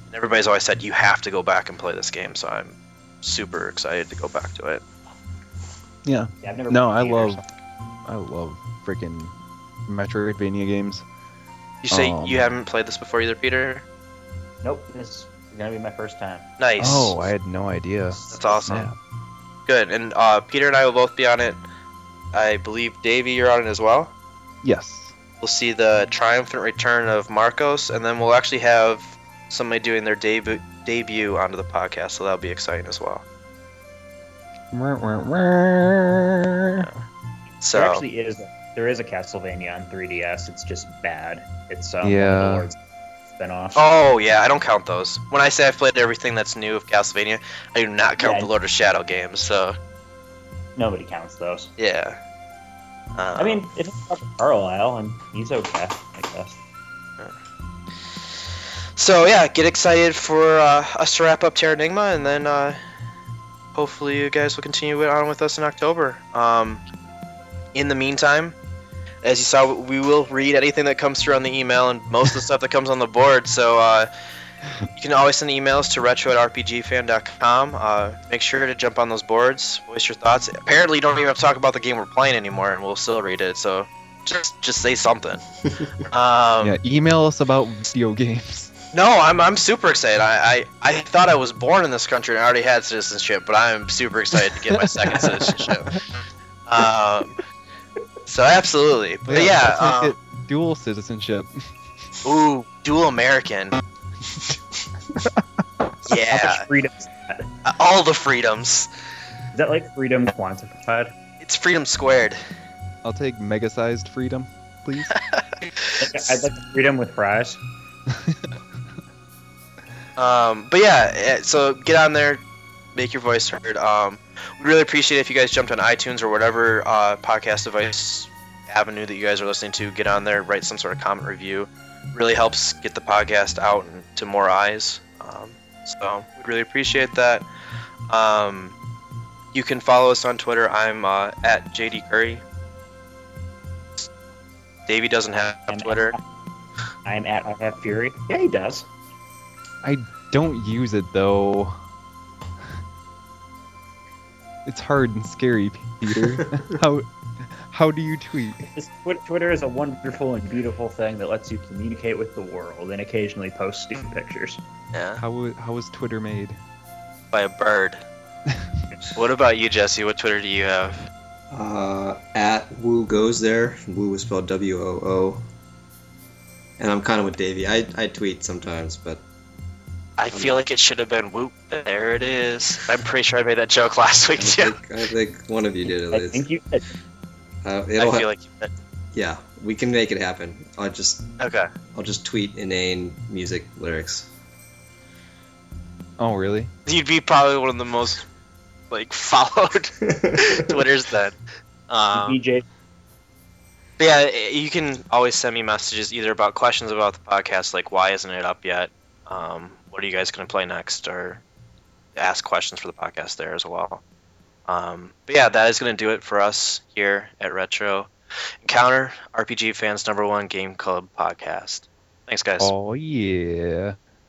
S1: and everybody's always said you have to go back and play this game, so I'm super excited to go back to it.
S3: Yeah.
S4: Yeah, I've never
S3: No, I love. I love freaking Metroidvania games.
S1: You say
S3: Um,
S1: you haven't played this before either, Peter?
S4: Nope, this is gonna be my first time.
S1: Nice.
S3: Oh, I had no idea.
S1: That's awesome.
S3: Snap.
S1: Good. And uh, Peter and I will both be on it. I believe Davey, you're on it as well.
S3: Yes.
S1: We'll see the triumphant return of Marcos, and then we'll actually have somebody doing their debut debut onto the podcast, so that'll be exciting as well. So
S4: There actually is there is a Castlevania on 3DS. It's just bad. It's um,
S3: Yeah.
S4: one Lord's spin-off.
S1: Oh yeah, I don't count those. When I say I've played everything that's new of Castlevania, I do not count
S4: Yeah.
S1: the Lord of Shadow games. So
S4: Nobody counts those.
S1: yeah. Uh,
S4: I mean, if it's Robert Carlyle and he's okay, I guess.
S1: So yeah, get excited for uh, us to wrap up Terra Terranigma, and then uh, hopefully you guys will continue on with us in October. Um, in the meantime, as you saw, we will read anything that comes through on the email and most of the stuff that comes on the board. So uh, you can always send emails to retro at rpgfan.com. Uh, make sure to jump on those boards, voice your thoughts. Apparently, you don't even have to talk about the game we're playing anymore, and we'll still read it. So just just say something. Um,
S3: yeah, email us about video games.
S1: no, I'm, I'm super excited. I, I, I thought I was born in this country and I already had citizenship, but I'm super excited to get my second citizenship. Um, so absolutely, but yeah,
S3: let's make
S1: um,
S3: it dual citizenship.
S1: ooh, dual American. Yeah,
S4: much freedom is that?
S1: all the freedoms.
S4: Is that like freedom quantified?
S1: It's freedom squared.
S3: I'll take mega-sized freedom, please.
S4: I'd like the freedom with fries.
S1: Um, but yeah, eh, so get on there, make your voice heard. Um, we'd really appreciate it if you guys jumped on iTunes or whatever uh, podcast device avenue that you guys are listening to. Get on there, write some sort of comment review. Really helps get the podcast out to more eyes. Um, so we'd really appreciate that. Um, you can follow us on Twitter. I'm uh, at JD Curry. Davey doesn't have
S4: I'm
S1: Twitter.
S4: I'm at I have fury. Yeah, he does.
S3: I don't use it though. It's hard and scary, Peter. how how do you tweet?
S4: Twitter is a wonderful and beautiful thing that lets you communicate with the world and occasionally post stupid pictures.
S1: Yeah,
S3: How how was Twitter made?
S1: by a bird. What about you, Jesse? What Twitter do you have?
S2: Uh, at Woo goes there. Woo is spelled W O O. And I'm kind of with Davey. I, I tweet sometimes, but
S1: I feel like it should have been whoop. There it is. I'm pretty sure I made that joke last
S2: I
S1: week too.
S2: think, I think one of you did at
S4: I
S2: least.
S4: think you did.
S2: Uh,
S1: I
S2: it'll
S1: feel
S2: ha-
S1: like you did.
S2: yeah, we can make it happen. I'll just
S1: Okay.
S2: I'll just tweet inane music lyrics.
S3: Oh really?
S1: You'd be probably one of the most like followed Twitters then. Um,
S4: DJ.
S1: Yeah, you can always send me messages either about questions about the podcast, like why isn't it up yet? Um, what are you guys going to play next? Or ask questions for the podcast there as well. Um, but yeah, that is going to do it for us here at Retro Encounter, RPG fans' number one game club podcast. Thanks, guys.
S3: Oh yeah.